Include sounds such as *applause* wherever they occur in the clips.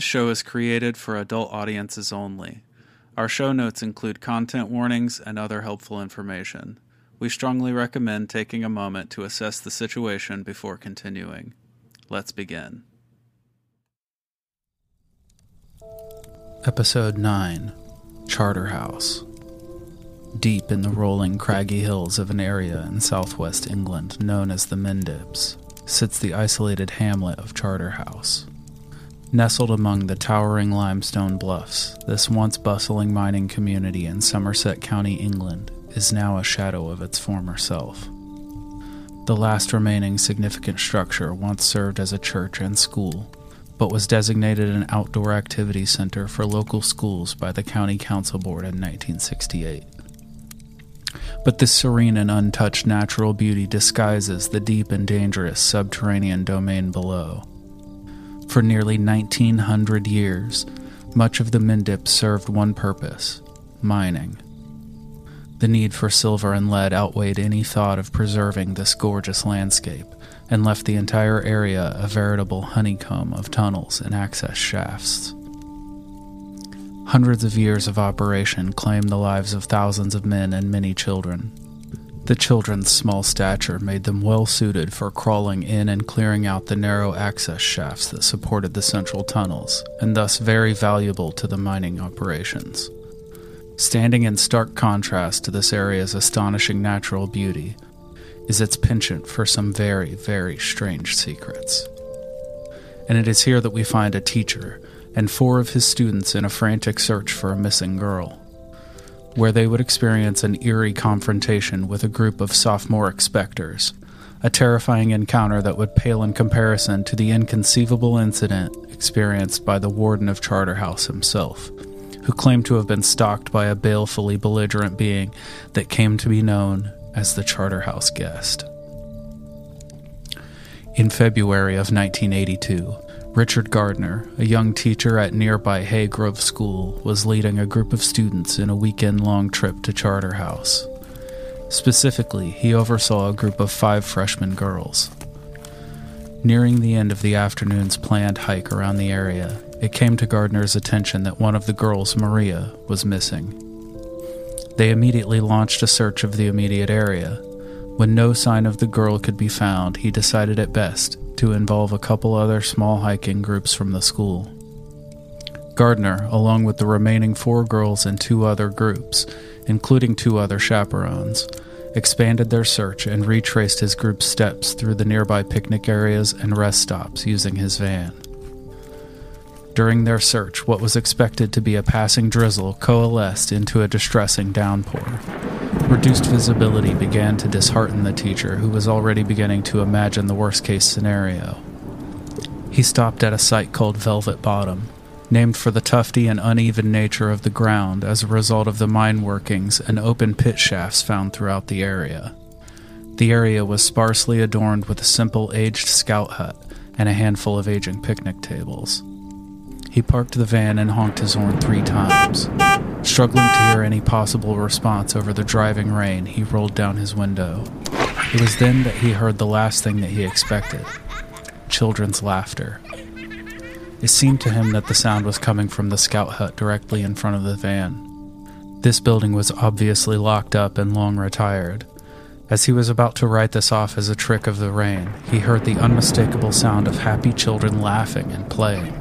This show is created for adult audiences only. Our show notes include content warnings and other helpful information. We strongly recommend taking a moment to assess the situation before continuing. Let's begin. Episode 9 Charterhouse. Deep in the rolling, craggy hills of an area in southwest England known as the Mendips sits the isolated hamlet of Charterhouse. Nestled among the towering limestone bluffs, this once bustling mining community in Somerset County, England, is now a shadow of its former self. The last remaining significant structure once served as a church and school, but was designated an outdoor activity center for local schools by the County Council Board in 1968. But this serene and untouched natural beauty disguises the deep and dangerous subterranean domain below. For nearly 1900 years, much of the Mendip served one purpose mining. The need for silver and lead outweighed any thought of preserving this gorgeous landscape and left the entire area a veritable honeycomb of tunnels and access shafts. Hundreds of years of operation claimed the lives of thousands of men and many children. The children's small stature made them well suited for crawling in and clearing out the narrow access shafts that supported the central tunnels, and thus very valuable to the mining operations. Standing in stark contrast to this area's astonishing natural beauty is its penchant for some very, very strange secrets. And it is here that we find a teacher and four of his students in a frantic search for a missing girl, where they would experience an eerie confrontation with a group of sophomoric specters, a terrifying encounter that would pale in comparison to the inconceivable incident experienced by the warden of Charterhouse himself, who claimed to have been stalked by a balefully belligerent being that came to be known as the Charterhouse Guest. In February of 1982, Richard Gardner, a young teacher at nearby Haygrove School, was leading a group of students in a weekend long trip to Charterhouse. Specifically, he oversaw a group of five freshman girls. Nearing the end of the afternoon's planned hike around the area, it came to Gardner's attention that one of the girls, Maria, was missing. They immediately launched a search of the immediate area. When no sign of the girl could be found, he decided it best to involve a couple other small hiking groups from the school. Gardner, along with the remaining four girls and two other groups, including two other chaperones, expanded their search and retraced his group's steps through the nearby picnic areas and rest stops using his van. During their search, what was expected to be a passing drizzle coalesced into a distressing downpour. Reduced visibility began to dishearten the teacher, who was already beginning to imagine the worst case scenario. He stopped at a site called Velvet Bottom, named for the tufty and uneven nature of the ground as a result of the mine workings and open pit shafts found throughout the area. The area was sparsely adorned with a simple aged scout hut and a handful of aging picnic tables. He parked the van and honked his horn three times. Struggling to hear any possible response over the driving rain, he rolled down his window. It was then that he heard the last thing that he expected children's laughter. It seemed to him that the sound was coming from the scout hut directly in front of the van. This building was obviously locked up and long retired. As he was about to write this off as a trick of the rain, he heard the unmistakable sound of happy children laughing and playing.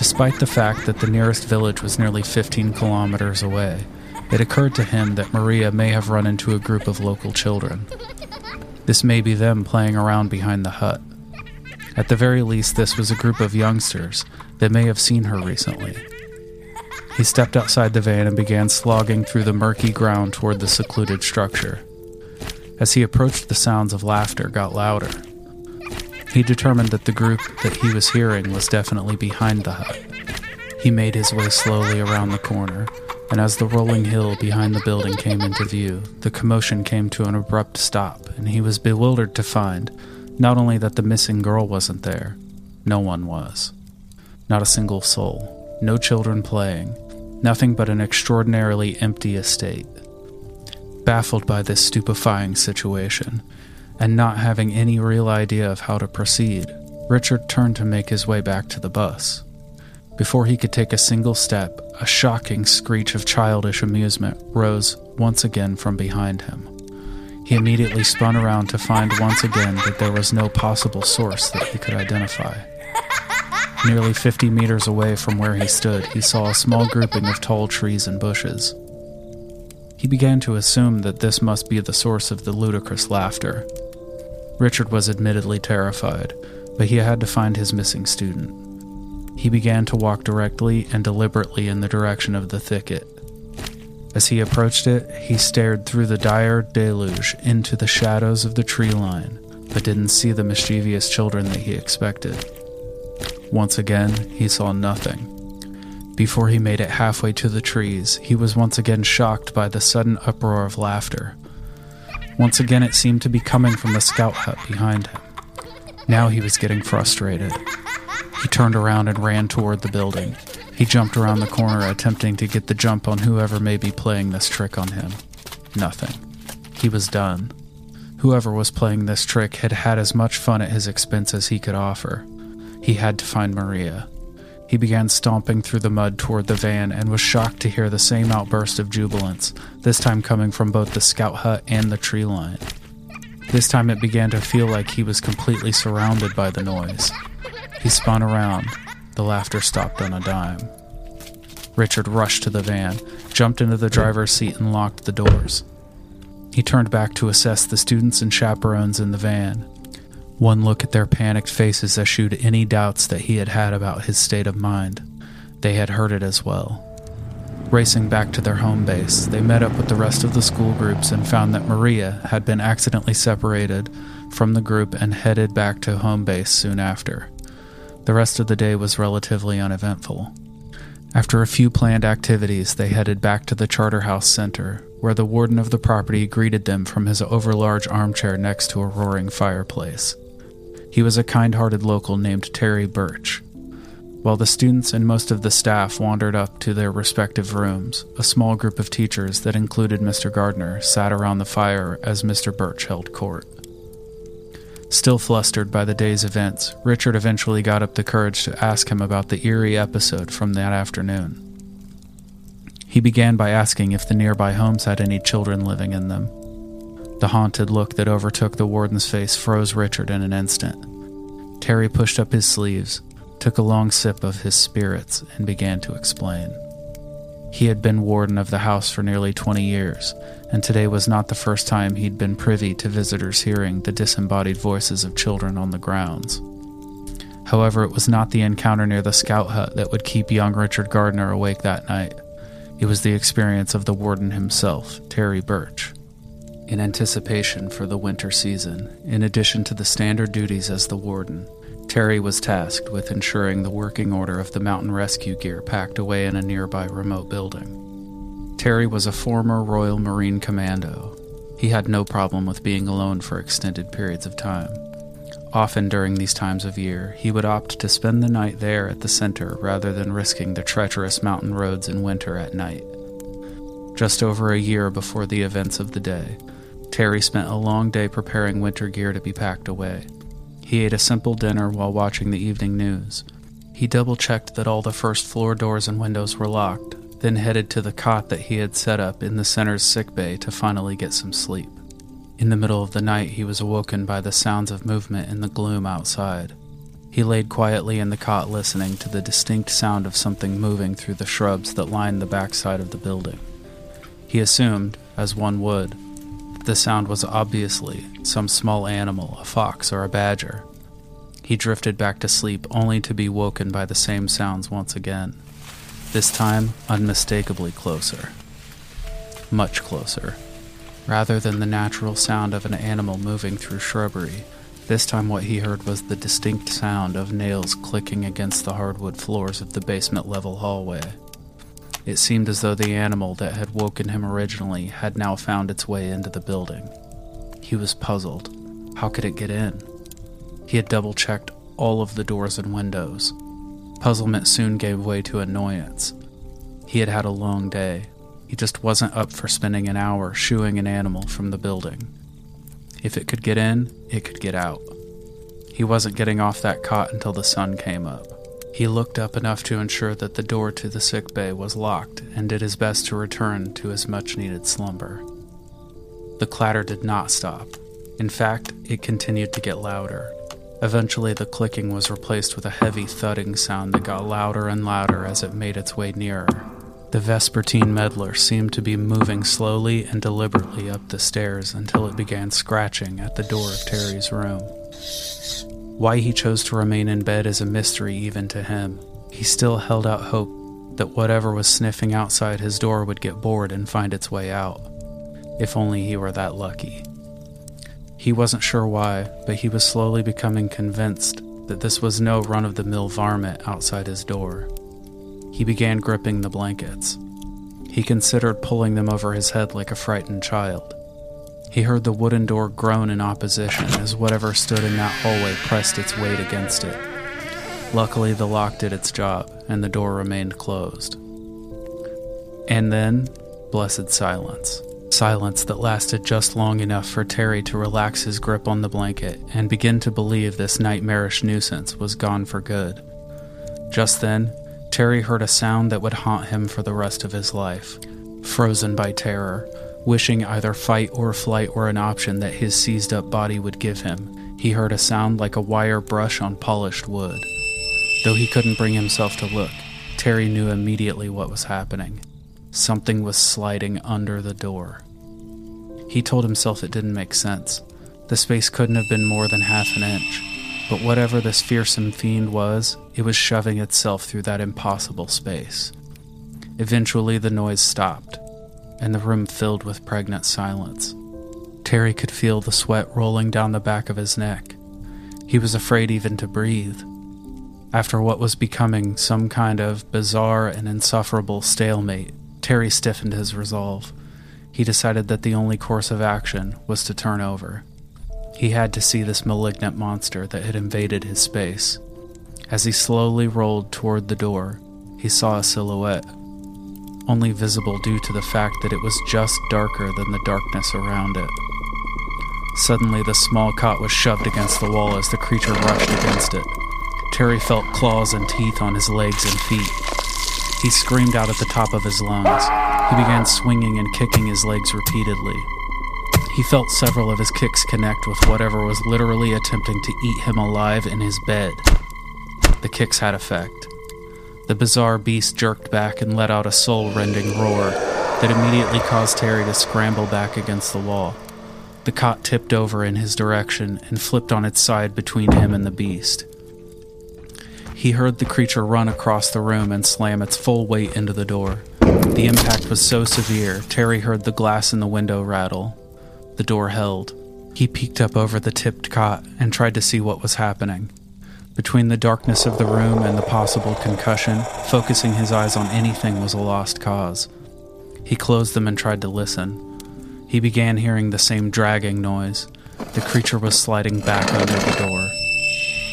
Despite the fact that the nearest village was nearly 15 kilometers away, it occurred to him that Maria may have run into a group of local children. This may be them playing around behind the hut. At the very least, this was a group of youngsters that may have seen her recently. He stepped outside the van and began slogging through the murky ground toward the secluded structure. As he approached, the sounds of laughter got louder. He determined that the group that he was hearing was definitely behind the hut. He made his way slowly around the corner, and as the rolling hill behind the building came into view, the commotion came to an abrupt stop, and he was bewildered to find not only that the missing girl wasn't there, no one was. Not a single soul, no children playing, nothing but an extraordinarily empty estate. Baffled by this stupefying situation, and not having any real idea of how to proceed, Richard turned to make his way back to the bus. Before he could take a single step, a shocking screech of childish amusement rose once again from behind him. He immediately spun around to find once again that there was no possible source that he could identify. Nearly 50 meters away from where he stood, he saw a small grouping of tall trees and bushes. He began to assume that this must be the source of the ludicrous laughter. Richard was admittedly terrified, but he had to find his missing student. He began to walk directly and deliberately in the direction of the thicket. As he approached it, he stared through the dire deluge into the shadows of the tree line, but didn't see the mischievous children that he expected. Once again, he saw nothing. Before he made it halfway to the trees, he was once again shocked by the sudden uproar of laughter. Once again, it seemed to be coming from the scout hut behind him. Now he was getting frustrated. He turned around and ran toward the building. He jumped around the corner, attempting to get the jump on whoever may be playing this trick on him. Nothing. He was done. Whoever was playing this trick had had as much fun at his expense as he could offer. He had to find Maria. He began stomping through the mud toward the van and was shocked to hear the same outburst of jubilance, this time coming from both the scout hut and the tree line. This time it began to feel like he was completely surrounded by the noise. He spun around. The laughter stopped on a dime. Richard rushed to the van, jumped into the driver's seat, and locked the doors. He turned back to assess the students and chaperones in the van. One look at their panicked faces eschewed any doubts that he had had about his state of mind. They had heard it as well. Racing back to their home base, they met up with the rest of the school groups and found that Maria had been accidentally separated from the group and headed back to home base soon after. The rest of the day was relatively uneventful. After a few planned activities, they headed back to the Charterhouse Center, where the warden of the property greeted them from his overlarge armchair next to a roaring fireplace. He was a kind hearted local named Terry Birch. While the students and most of the staff wandered up to their respective rooms, a small group of teachers that included Mr. Gardner sat around the fire as Mr. Birch held court. Still flustered by the day's events, Richard eventually got up the courage to ask him about the eerie episode from that afternoon. He began by asking if the nearby homes had any children living in them. The haunted look that overtook the warden's face froze Richard in an instant. Terry pushed up his sleeves, took a long sip of his spirits, and began to explain. He had been warden of the house for nearly 20 years, and today was not the first time he'd been privy to visitors hearing the disembodied voices of children on the grounds. However, it was not the encounter near the scout hut that would keep young Richard Gardner awake that night. It was the experience of the warden himself, Terry Birch in anticipation for the winter season. In addition to the standard duties as the warden, Terry was tasked with ensuring the working order of the mountain rescue gear packed away in a nearby remote building. Terry was a former Royal Marine Commando. He had no problem with being alone for extended periods of time. Often during these times of year, he would opt to spend the night there at the center rather than risking the treacherous mountain roads in winter at night. Just over a year before the events of the day, Terry spent a long day preparing winter gear to be packed away. He ate a simple dinner while watching the evening news. He double checked that all the first floor doors and windows were locked, then headed to the cot that he had set up in the center's sick bay to finally get some sleep. In the middle of the night, he was awoken by the sounds of movement in the gloom outside. He laid quietly in the cot listening to the distinct sound of something moving through the shrubs that lined the backside of the building. He assumed, as one would, the sound was obviously some small animal, a fox or a badger. He drifted back to sleep only to be woken by the same sounds once again. this time unmistakably closer. Much closer. Rather than the natural sound of an animal moving through shrubbery, this time what he heard was the distinct sound of nails clicking against the hardwood floors of the basement level hallway. It seemed as though the animal that had woken him originally had now found its way into the building. He was puzzled. How could it get in? He had double checked all of the doors and windows. Puzzlement soon gave way to annoyance. He had had a long day. He just wasn't up for spending an hour shooing an animal from the building. If it could get in, it could get out. He wasn't getting off that cot until the sun came up. He looked up enough to ensure that the door to the sick bay was locked and did his best to return to his much needed slumber. The clatter did not stop. In fact, it continued to get louder. Eventually, the clicking was replaced with a heavy thudding sound that got louder and louder as it made its way nearer. The Vespertine meddler seemed to be moving slowly and deliberately up the stairs until it began scratching at the door of Terry's room. Why he chose to remain in bed is a mystery even to him. He still held out hope that whatever was sniffing outside his door would get bored and find its way out. If only he were that lucky. He wasn't sure why, but he was slowly becoming convinced that this was no run of the mill varmint outside his door. He began gripping the blankets. He considered pulling them over his head like a frightened child. He heard the wooden door groan in opposition as whatever stood in that hallway pressed its weight against it. Luckily, the lock did its job, and the door remained closed. And then, blessed silence silence that lasted just long enough for Terry to relax his grip on the blanket and begin to believe this nightmarish nuisance was gone for good. Just then, Terry heard a sound that would haunt him for the rest of his life. Frozen by terror, wishing either fight or flight were an option that his seized up body would give him, he heard a sound like a wire brush on polished wood. Though he couldn't bring himself to look, Terry knew immediately what was happening. Something was sliding under the door. He told himself it didn't make sense. The space couldn't have been more than half an inch. But whatever this fearsome fiend was, it was shoving itself through that impossible space. Eventually, the noise stopped, and the room filled with pregnant silence. Terry could feel the sweat rolling down the back of his neck. He was afraid even to breathe. After what was becoming some kind of bizarre and insufferable stalemate, Terry stiffened his resolve. He decided that the only course of action was to turn over. He had to see this malignant monster that had invaded his space. As he slowly rolled toward the door, he saw a silhouette, only visible due to the fact that it was just darker than the darkness around it. Suddenly, the small cot was shoved against the wall as the creature rushed against it. Terry felt claws and teeth on his legs and feet. He screamed out at the top of his lungs. He began swinging and kicking his legs repeatedly. He felt several of his kicks connect with whatever was literally attempting to eat him alive in his bed. The kicks had effect. The bizarre beast jerked back and let out a soul rending roar that immediately caused Terry to scramble back against the wall. The cot tipped over in his direction and flipped on its side between him and the beast. He heard the creature run across the room and slam its full weight into the door. The impact was so severe, Terry heard the glass in the window rattle. The door held. He peeked up over the tipped cot and tried to see what was happening. Between the darkness of the room and the possible concussion, focusing his eyes on anything was a lost cause. He closed them and tried to listen. He began hearing the same dragging noise. The creature was sliding back under the door.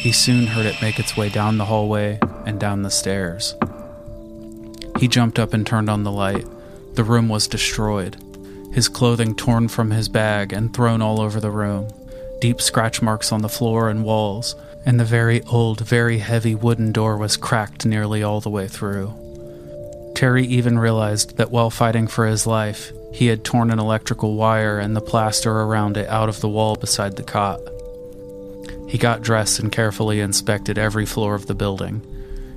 He soon heard it make its way down the hallway and down the stairs. He jumped up and turned on the light. The room was destroyed, his clothing torn from his bag and thrown all over the room, deep scratch marks on the floor and walls, and the very old, very heavy wooden door was cracked nearly all the way through. Terry even realized that while fighting for his life, he had torn an electrical wire and the plaster around it out of the wall beside the cot. He got dressed and carefully inspected every floor of the building.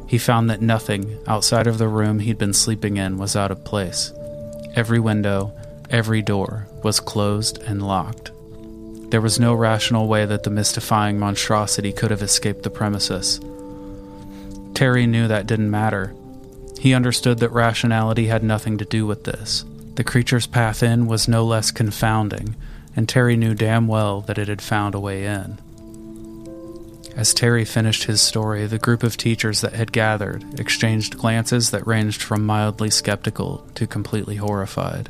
He found that nothing outside of the room he'd been sleeping in was out of place. Every window, every door was closed and locked. There was no rational way that the mystifying monstrosity could have escaped the premises. Terry knew that didn't matter. He understood that rationality had nothing to do with this. The creature's path in was no less confounding, and Terry knew damn well that it had found a way in. As Terry finished his story, the group of teachers that had gathered exchanged glances that ranged from mildly skeptical to completely horrified.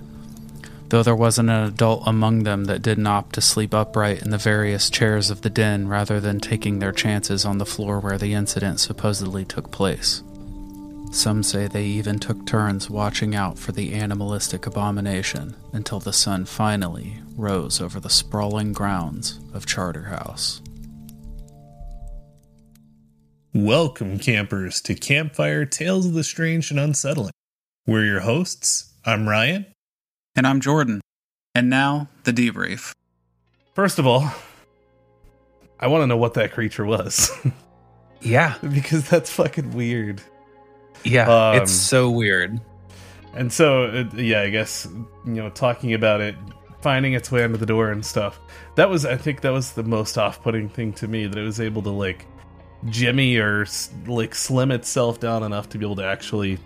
Though there wasn't an adult among them that didn't opt to sleep upright in the various chairs of the den rather than taking their chances on the floor where the incident supposedly took place. Some say they even took turns watching out for the animalistic abomination until the sun finally rose over the sprawling grounds of Charterhouse. Welcome, campers, to Campfire Tales of the Strange and Unsettling. We're your hosts. I'm Ryan. And I'm Jordan. And now, the debrief. First of all, I want to know what that creature was *laughs* Yeah. because that's fucking weird. Yeah. Um, it's so weird. And so, uh, yeah, I guess, you know, talking about it, finding its way under the door and stuff. That was, I think, that was the most off putting thing to me that it was able to, like, jimmy or, like, slim itself down enough to be able to actually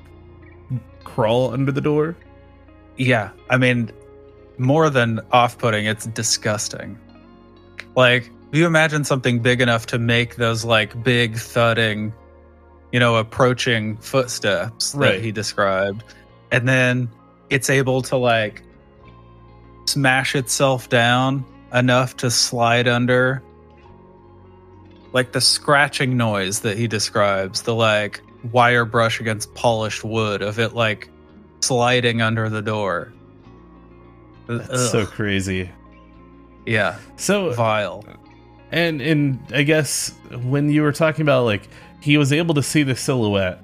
crawl under the door. Yeah. I mean, more than off putting, it's disgusting. Like, if you imagine something big enough to make those, like, big thudding, you know, approaching footsteps that Right. he described, and then it's able to, like, smash itself down enough to slide under. Like the scratching noise that he describes, the like wire brush against polished wood of it like sliding under the door. That's Ugh. so crazy. yeah, So, vile. And and I guess when you were talking about like he was able to see the silhouette,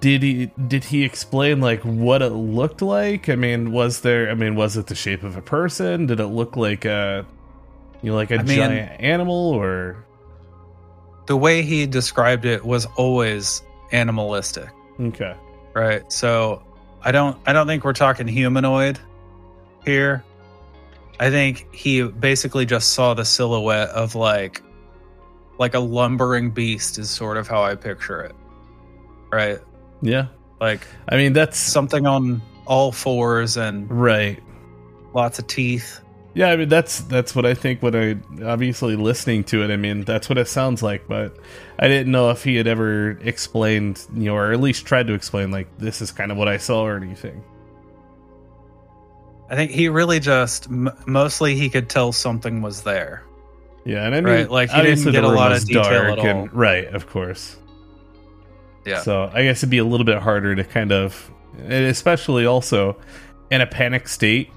did he did he explain like what it looked like? I mean, was there? I mean, was it the shape of a person? Did it look like a you know like a I mean- giant animal or The way he described it was always animalistic, okay? Right? So I don't I don't think we're talking humanoid here. I think he basically just saw the silhouette of like like a lumbering beast is sort of how I picture it. Right? Yeah, Like I mean that's something on all fours and right. lots of teeth. Yeah, I mean that's that's what I think when I obviously listening to it. I mean that's what it sounds like, but I didn't know if he had ever explained, you know, or at least tried to explain like this is kind of what I saw or anything. I think he really just m- mostly he could tell something was there. Yeah, and I mean, Right, like, he didn't get a lot of detail at and- right, of course. Yeah. So I guess it'd be a little bit harder to kind of, especially also in a panic state,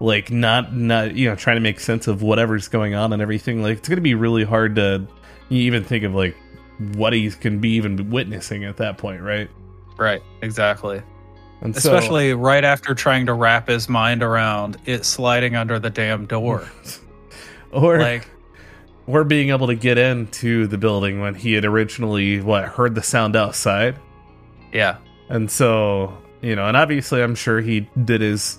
like not not you know trying to make sense of whatever's going on and everything. Like it's gonna be really hard to even think of like what he can be even witnessing at that point, right? Right, exactly. And so- Especially right after trying to wrap his mind around it sliding under the damn door. *laughs* or like *laughs* or being able to get into the building when he had originally what heard the sound outside. yeah. And so, you know, and obviously I'm sure he did his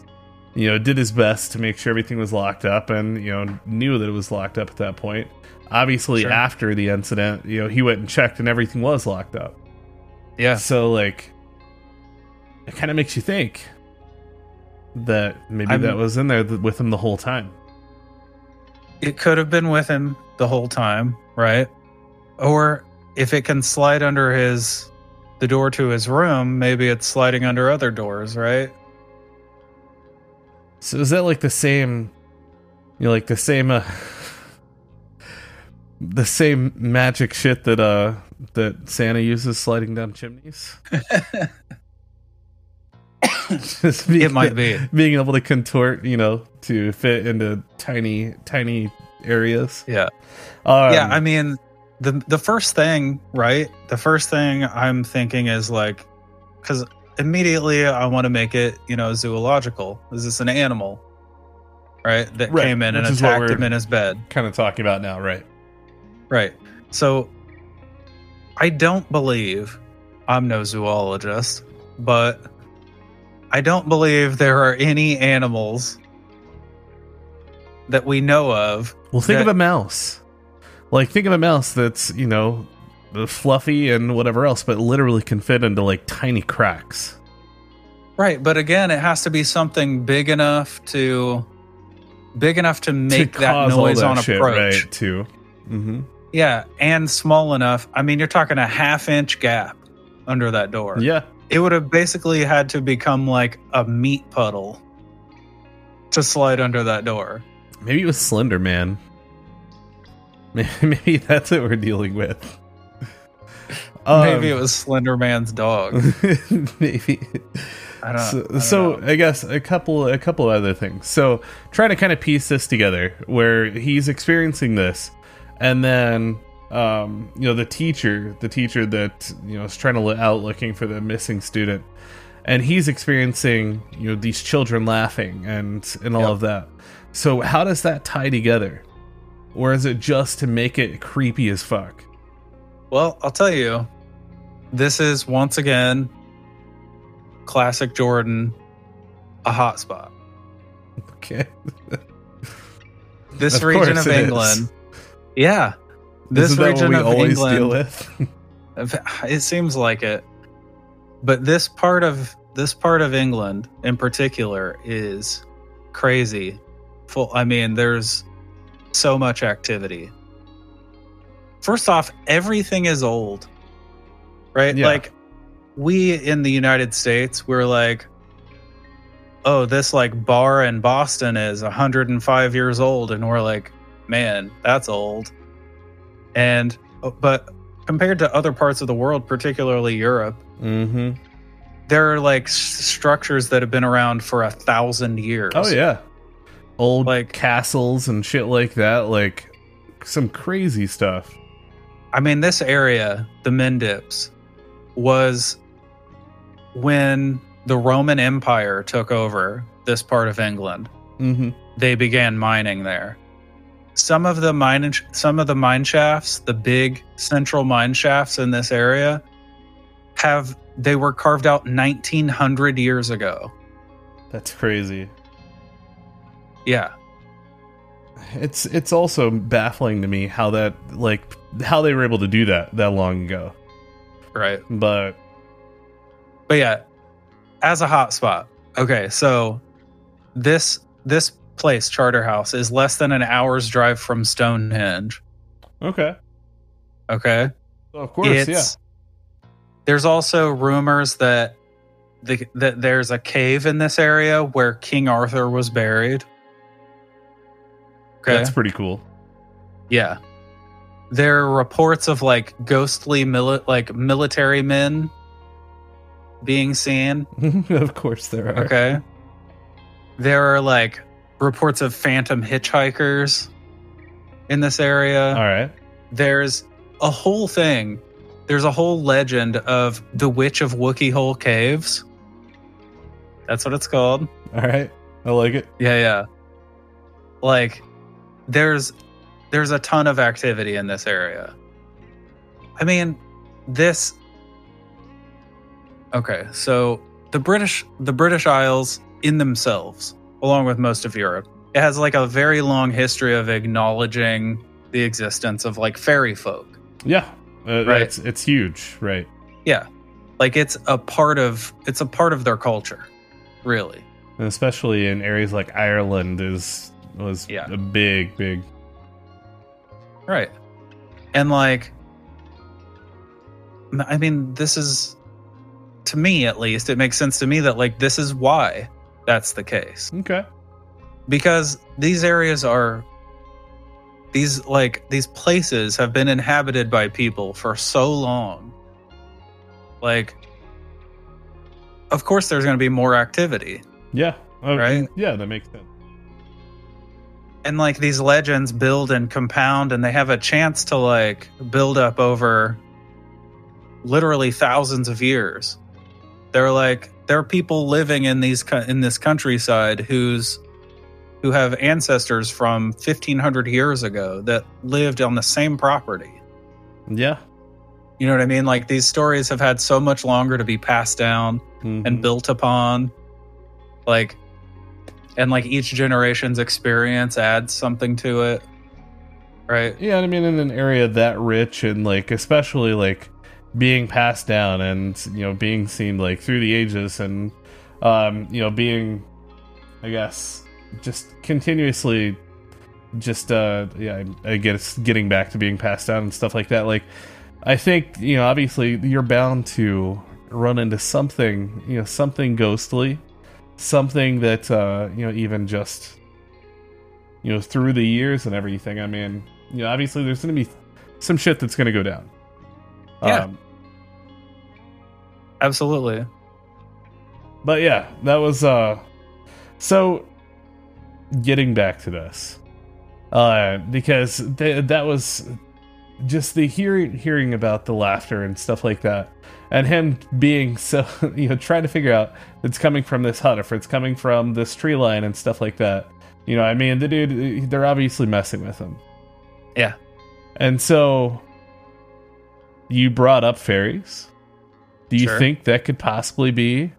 you know, did his best to make sure everything was locked up and, you know, knew that it was locked up at that point. Obviously Sure. after the incident, you know, he went and checked and everything was locked up. Yeah. So like it kind of makes you think that maybe I'm- that was in there with him the whole time. It could have been with him the whole time, right? Or if it can slide under his the door to his room, maybe it's sliding under other doors, right? So is that like the same you know like the same uh *laughs* the same magic shit that uh that Santa uses sliding down chimneys? *laughs* Just being, It might be. being able to contort, you know, to fit into tiny tiny areas. Yeah. Um, yeah, I mean, the the first thing, right? The first thing I'm thinking is like, because immediately I want to make it, you know, zoological. Is this an animal, right? That Right, came in and which what attacked him in his bed, kind of talking about now, right? right? So, I don't believe I'm no zoologist, but I don't believe there are any animals that we know of Well, think That- of a mouse. Like think of a mouse that's, you know, fluffy and whatever else, but literally can fit into like tiny cracks. Right, but again, it has to be something big enough to big enough to make to that noise that on shit, approach. right? Too. Mm-hmm. Yeah, and small enough. I mean, you're talking a half inch gap under that door. Yeah. It would have basically had to become like a meat puddle to slide under that door. Maybe it was Slender Man. Maybe, *laughs* maybe that's what we're dealing with. Maybe it Um, was Slender Man's dog. *laughs* maybe. I don't, so, I so. I guess a couple a couple other things. So trying to kind of piece this together, where he's experiencing this, and then um, you know the teacher, the teacher that you know is trying to look out looking for the missing student, and he's experiencing you know these children laughing and and all Yep. of that. So how does that tie together, or is it just to make it creepy as fuck? Well, I'll tell you, this is once again classic Jordan, a hotspot. Okay, *laughs* This Of region of it is. England, yeah, this Isn't region of always England. deal with? *laughs* It seems like it, but this part of this part of England in particular is crazy. Full. I mean, there's so much activity. First off, everything is old, right? Yeah. Like we in the United States, we're like, oh, this like bar in Boston is 105 years old, and we're like, man, that's old. And but compared to other parts of the world, particularly Europe, mm-hmm. there are like s- structures that have been around for a thousand years. Oh yeah, old Like- like castles and shit like that. Like some crazy stuff. I mean, this area, the Mendips, was when the Roman Empire took over this part of England. Mm-hmm. They began mining there. Some of the mine, some of the mine shafts, the big central mine shafts in this area, have they were carved out 1900 years ago. That's crazy. Yeah, It's it's also baffling to me how that like how they were able to do that that long ago. right. But but yeah as a hotspot okay so this this place Charterhouse is less than an hour's drive from stonehenge okay, okay of course, yeah. there's also rumors that the, that there's a cave in this area where king arthur was buried okay That's pretty cool. yeah there are reports of like ghostly mili- like military men being seen *laughs* of course there are. Okay. There are like reports of phantom hitchhikers in this area. All right. There's a whole thing. There's a whole legend of the Witch of Wookey Hole Caves. That's what it's called. All right. I like it. Yeah, yeah. Like there's there's a ton of activity in this area. I mean, this Okay, so the British the British Isles in themselves, along with most of Europe, it has like a very long history of acknowledging the existence of like fairy folk. Yeah. Uh, Right. It's it's huge. Right. Yeah. Like it's a part of it's a part of their culture, really. And especially in areas like Ireland is was Yeah. a big big Right. And like I mean, this is to me at least, it makes sense to me that like this is why that's the case. okay. Because these areas are these like these places have been inhabited by people for so long. Like of course there's going to be more activity. Yeah. Uh, Right? Yeah, that makes sense. And like these legends build and compound and they have a chance to like build up over literally thousands of years they're like there are people living in these in this countryside who's who have ancestors from 1500 years ago that lived on the same property Yeah. you know what i mean like these stories have had so much longer to be passed down Mhm. and built upon like and like each generation's experience adds something to it right? Yeah, I mean, in an area that rich and like, especially like being passed down and you know being seen like through the ages and um, you know being, I guess, just continuously, just uh, yeah, I guess getting back to being passed down and stuff like that. Like, I think you know, obviously, you're bound to run into something, you know, something ghostly, something that uh, you know, even just you know, through the years and everything. I mean, you know, obviously there's going to be some shit that's going to go down. Yeah. Um, Absolutely. but yeah, that was uh so getting back to this. Uh because th- that was just the hearing hearing about the laughter and stuff like that. And him being so *laughs* you know trying to figure out it's coming from this hut or if it's coming from this tree line and stuff like that. You know, I mean, the dude they're obviously messing with him. Yeah. And so you brought up fairies. Do you Sure. think that could possibly be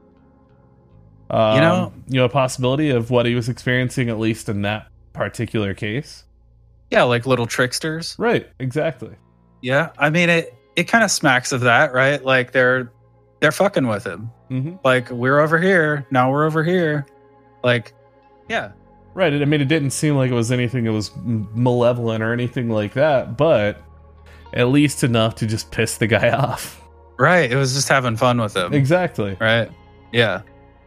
um, You know- you know, a possibility of what he was experiencing at least in that particular case? Yeah, like little tricksters. Right, exactly. Yeah. I mean it it kind of smacks of that, right? Like they're they're fucking with him. hmm Like we're over here, now we're over here. Like yeah. Right. I mean, it didn't seem like it was anything that was malevolent or anything like that, but at least enough to just piss the guy *laughs* off. Right. It was just having fun with him. Exactly. Right. Yeah.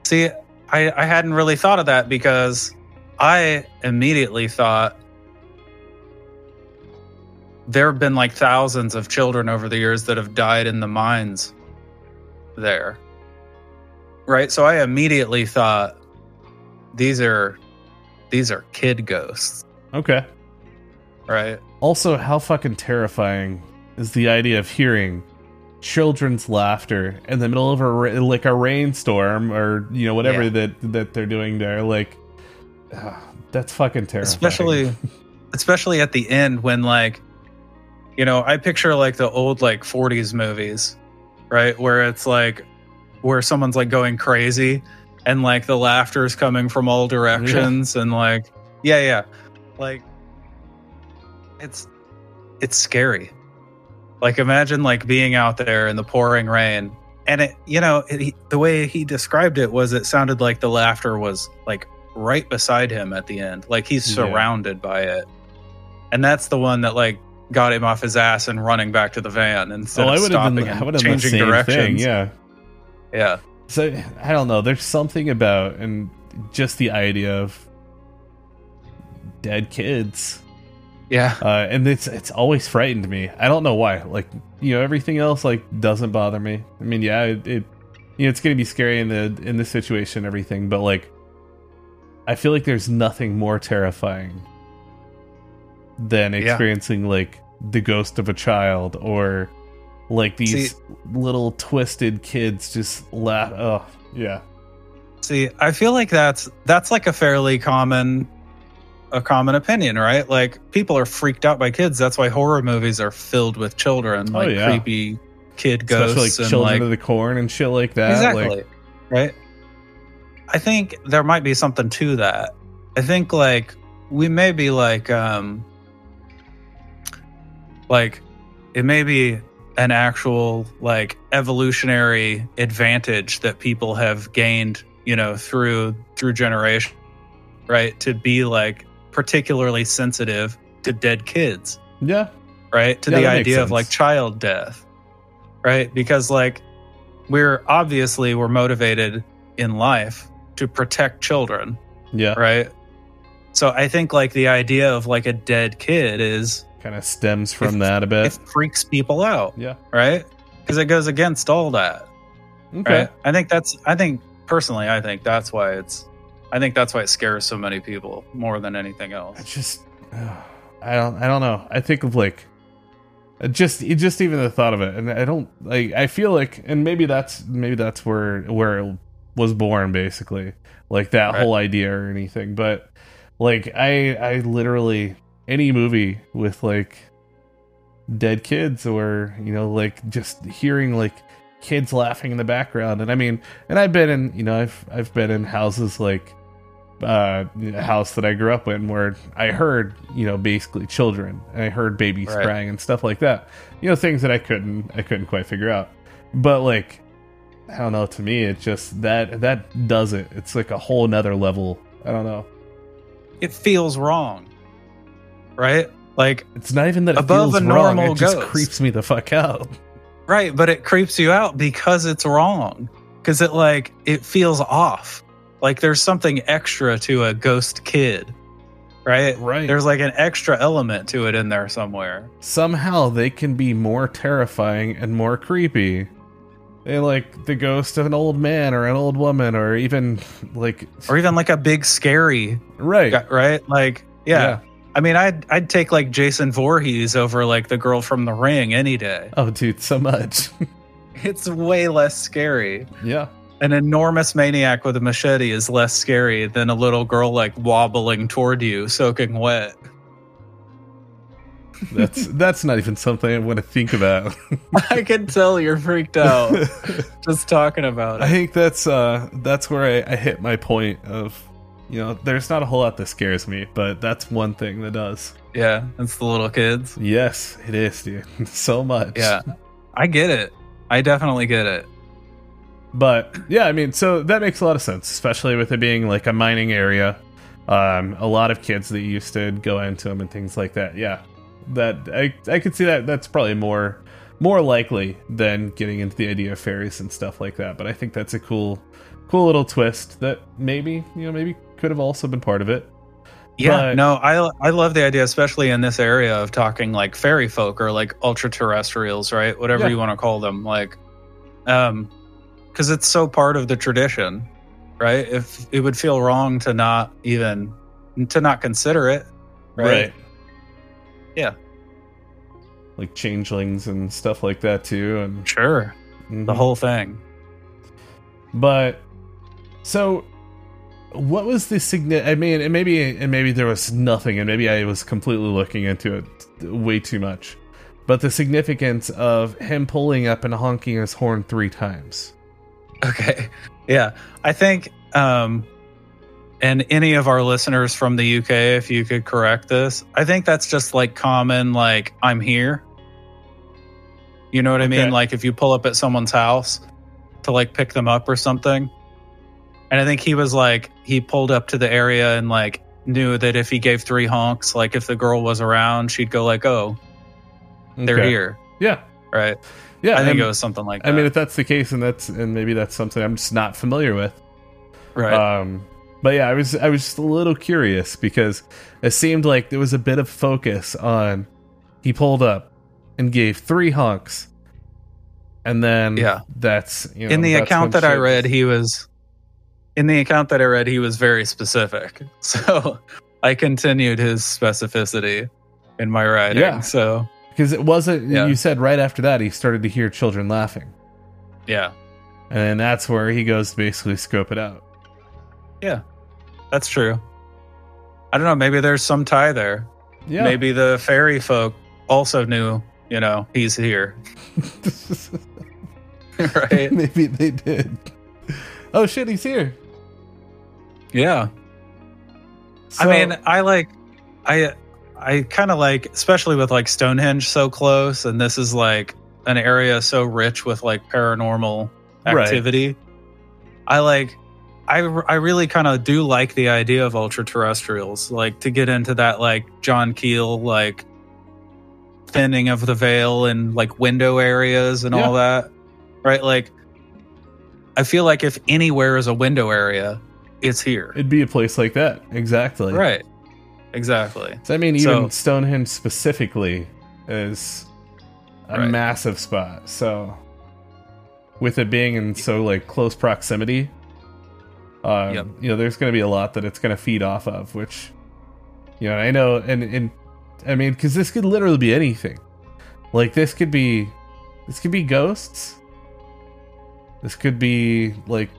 See, I, I hadn't really thought of that because I immediately thought there have been like thousands of children over the years that have died in the mines there. Right. So I immediately thought these are these are kid ghosts. Okay. Right. Also, how fucking terrifying is the idea of hearing children's laughter in the middle of a ra- like a rainstorm or you know whatever Yeah. that that they're doing there? Like, ah, that's fucking terrifying. especially *laughs* especially at the end when like you know i picture like the old like 40s movies right? Where it's like where someone's like going crazy and like the laughter is coming from all directions and like yeah yeah. Like it's it's scary. Like imagine like being out there in the pouring rain and it you know it, he, the way he described it was it sounded like the laughter was like right beside him at the end. Like he's Yeah. surrounded by it. And that's the one that like got him off his ass and running back to the van instead oh, I of stopping I and would have done the changing same directions thing. Yeah. yeah So I don't know. There's something about and just the idea of dead kids, yeah uh, and it's it's always frightened me. I don't know why. Like you know, everything else like doesn't bother me. I mean, yeah, it, it you know it's gonna be scary in the in this situation, everything, but like I feel like there's nothing more terrifying than Yeah. experiencing like the ghost of a child or like these See- little twisted kids just laugh. Oh, yeah. See, I feel like that's that's like a fairly common a common opinion, right? Like people are freaked out by kids. That's why horror movies are filled with children, Oh, like yeah. creepy kid ghosts Especially like and children like of the corn and shit like that. exactly Like, right. I think there might be something to that. I think like we may be like um like it may be an actual like evolutionary advantage that people have gained you know through through generation right? To be like particularly sensitive to dead kids. Yeah. right? To Yeah, the idea of like child death. Right? Because like we're obviously we're motivated in life to protect children. Yeah. right? So i think like the idea of like a dead kid is Kind of stems from that a bit. it freaks people out yeah. right because it goes against all that Okay. right i think that's i think personally i think that's why it's i think that's why it scares so many people more than anything I else just I don't I don't know. I think of like uh, just just even the thought of it and I don't like I feel like and maybe that's maybe that's where where it was born basically. Like that Right. whole idea or anything. But like I I literally any movie with like dead kids or you know like just hearing like kids laughing in the background and I mean and I've been in you know I've I've been in houses like uh, house that I grew up in, where I heard you know basically children, and I heard babies Right. crying and stuff like that. You know things that I couldn't I couldn't quite figure out, but like I don't know. To me, it just that that does it. It's like a whole nother level. I don't know. It feels wrong, right? Like It's not even that it Above feels a wrong. normal It just ghost. creeps me the fuck out. Right, but it creeps you out because it's wrong. Because it like it feels off. Like there's something extra to a ghost kid. Right? Right. There's like an extra element to it in there somewhere. somehow they can be more terrifying and more creepy. They like the ghost of an old man or an old woman or even like Or even like a big scary right. right? Like yeah. I mean I'd I'd take like Jason Voorhees over like the girl from the ring any day. Oh dude, so much. *laughs* It's way less scary. yeah. An enormous maniac with a machete is less scary than a little girl like wobbling toward you, soaking wet. That's *laughs* that's not even something I want to think about. *laughs* I can tell you're freaked out just talking about it. I think that's uh that's where I, I hit my point of you know, there's not a whole lot that scares me, but that's one thing that does. Yeah, it's the little kids. Yes, it is, dude. *laughs* so much. Yeah, I get it. I definitely get it. But yeah, I mean, so that makes a lot of sense, especially with it being like a mining area. Um, a lot of kids that used to go into them and things like that. Yeah, that I I could see that. That's probably more more likely than getting into the idea of fairies and stuff like that. But I think that's a cool cool little twist that maybe you know maybe could have also been part of it. Yeah, But- no, I I love the idea, especially in this area of talking like fairy folk or like ultra terrestrials, right? Whatever Yeah. you want to call them, like, um, because it's so part of the tradition, right? If it would feel wrong to not even to not consider it, right? Yeah. Like changelings and stuff like that too, and Sure, the Mhm. whole thing. But so what was the significant I mean, and maybe and maybe there was nothing and maybe I was completely looking into it way too much. But the significance of him pulling up and honking his horn 3 times. Okay. *laughs* Yeah. I think um and any of our listeners from the UK if you could correct this. I think that's just like common like I'm here. You know what I Okay. mean? Like if you pull up at someone's house to like pick them up or something. And I think he was like he pulled up to the area and like knew that if he gave three honks like if the girl was around she'd go like, "Oh, they're Okay. here." Yeah. Right? Yeah. I think it was something like that. I mean if that's the case and that's and maybe that's something I'm just not familiar with. right. Um, but yeah, I was I was just a little curious because it seemed like there was a bit of focus on he pulled up and gave three honks, and then Yeah. that's you know, in the account that I read, he was in the account that I read, he was very specific. *laughs* So I continued his specificity in my writing. Yeah. So because it wasn't Yeah. you said right after that he started to hear children laughing, yeah, and that's where he goes to basically scope it out. Yeah. That's true. I don't know. Maybe there's some tie there. Yeah, Maybe the fairy folk also knew, you know, he's here. *laughs* *laughs* right? maybe they did. Oh shit, he's here. Yeah. So- I mean, I like, I, I kind of like, especially with like Stonehenge so close, and this is like an area so rich with like paranormal Right. activity. I like, I, I really kind of do like the idea of ultra terrestrials, like to get into that like John Keel like thinning of the veil and like window areas and all that, right? Like, I feel like if anywhere is a window area, it's here. it'd be a place like that exactly. Right. Exactly. So, I mean, even So- Stonehenge specifically is a Right. massive spot. So, with it being in so like close proximity, um, Yep. you know, there's going to be a lot that it's going to feed off of. Which, you know, I know, and and I mean, because this could literally be anything. Like this could be, this could be ghosts. This could be like,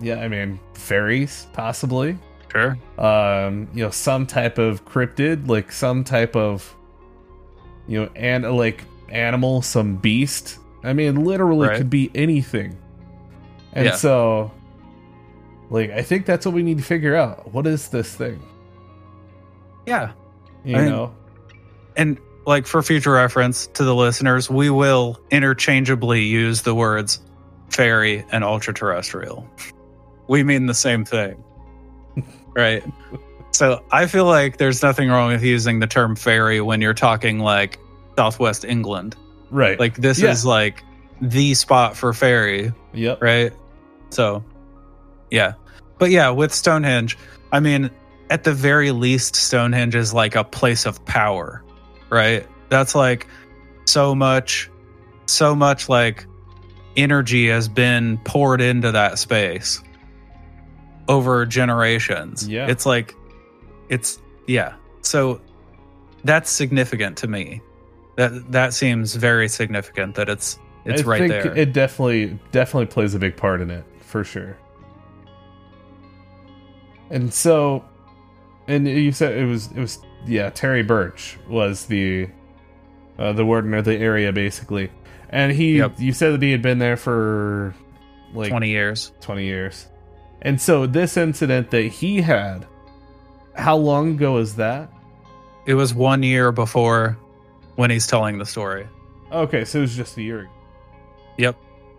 yeah, I mean, fairies possibly Sure. um you know some type of cryptid like some type of you know and like animal some beast i mean literally Right. could be anything and Yeah. so Like I think that's what we need to figure out. What is this thing? Yeah. You I mean- know? And like for future reference to the listeners, we will interchangeably use the words fairy and ultra terrestrial. We mean the same thing. right? So I feel like there's nothing wrong with using the term fairy when you're talking like Southwest England. Right. Like this Yeah. is like the spot for fairy, yep. right? So, yeah. But yeah, with Stonehenge, I mean, at the very least, Stonehenge is like a place of power, right? That's like so much, so much like energy has been poured into that space over generations. Yeah. It's like, it's, yeah. So that's significant to me. That, that seems very significant that it's, it's I right think there. It definitely definitely plays a big part in it, for sure. And so and you said it was it was yeah, Terry Birch was the uh, the warden of the area basically. And he Yep. you said that he had been there for like 20 years. 20 years. And so this incident that he had how long ago was that? It was one year before when he's telling the story. Okay, so it was just a year ago. Yep.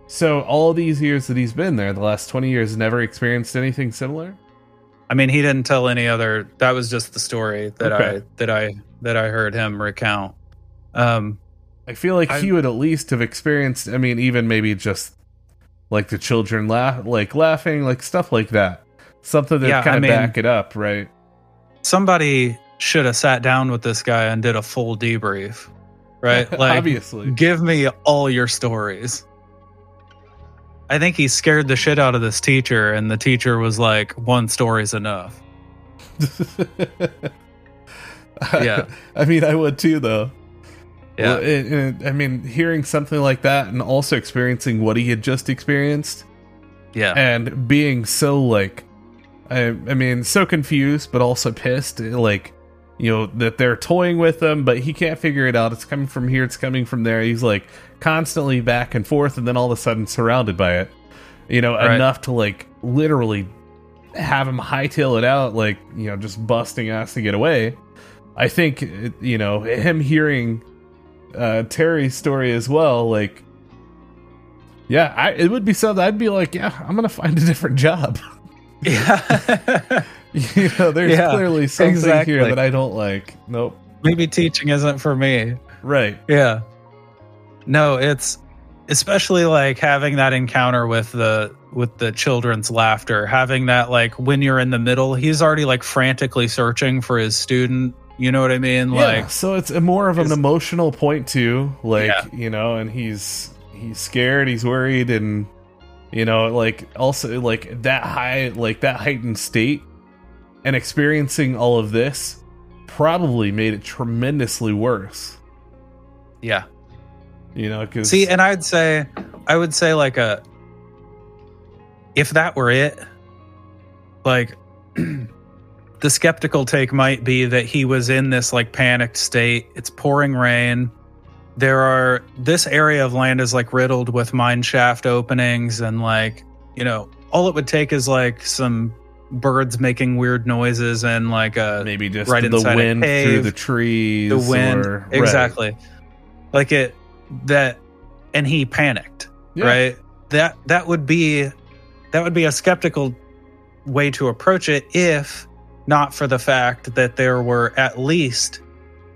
So all these years that he's been there, the last 20 years, never experienced anything similar? I mean, he didn't tell any other. That was just the story that Okay. I that I that I heard him recount. Um, I feel like I- he would at least have experienced, I mean, even maybe just like the children laugh, like laughing, like stuff like that. Something that Yeah, kind I of mean- back it up, right? somebody should have sat down with this guy and did a full debrief, right? *laughs* Like, Obviously. give me all your stories. I think he scared the shit out of this teacher, and the teacher was like, "One story's enough." *laughs* Yeah. I mean, I would too, though. Yeah, Well, and- and, I mean, hearing something like that and also experiencing what he had just experienced yeah, and being so like I, I mean so confused but also pissed eh, like you know that they're toying with him but he can't figure it out. It's coming from here it's coming from there. He's like constantly back and forth and then all of a sudden surrounded by it. You know Right. enough to like literally have him hightail it out like you know just busting ass to get away. I think eh, you know him hearing uh terry's story as well like yeah, I, it would be something I'd be like, yeah, I'm gonna find a different job. *laughs* yeah. you know, there's Yeah, clearly something exactly. here that I don't like. Nope. Maybe teaching isn't for me. Right. Yeah. No, it's especially like having that encounter with the with the children's laughter, having that like when you're in the middle, he's already like frantically searching for his student. You know what I mean? yeah. Like So it's a more of an emotional point too. Like Yeah. you know, and he's he's scared, he's worried, and you know, like also like that high, like that heightened state, and experiencing all of this probably made it tremendously worse. yeah. You know, because See, and I'd say I would say like a if that were it, like *clears throat* the skeptical take might be that he was in this like panicked state. It's pouring rain. There are this area of land is like riddled with mine shaft openings and like, you know, all it would take is like some birds making weird noises and like a maybe just right the wind through cave, the trees, the wind or- right. exactly like it that and he panicked Yeah. right that that would be that would be a skeptical way to approach it if not for the fact that there were at least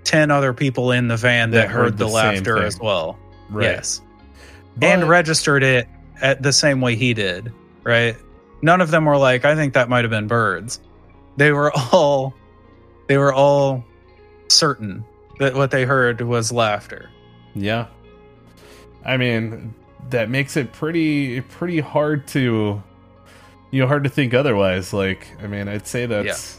10 other people in the van that, That heard, heard the, the laughter as well. Right. yes. But- and registered it at the same way he did right? None of them were like i think that might have been birds. They were *laughs* all they were all certain that what they heard was laughter. Yeah. I mean, that makes it pretty pretty hard to you know hard to think otherwise. Like, I mean, I'd say that's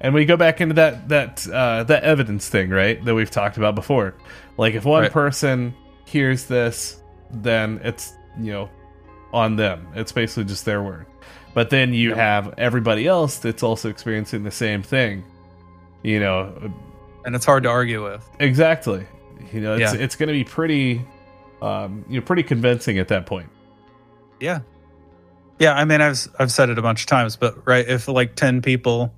And we go back into that that uh that evidence thing, right? That we've talked about before. Like if one Right. person hears this, then it's, you know, on them. It's basically just their word. But then you have everybody else that's also experiencing the same thing. You know, and it's hard to argue with Exactly. You know, it's Yeah. it's going to be pretty, um, you know, pretty convincing at that point. yeah Yeah, I mean, I've I've said it a bunch of times, but right, if like ten people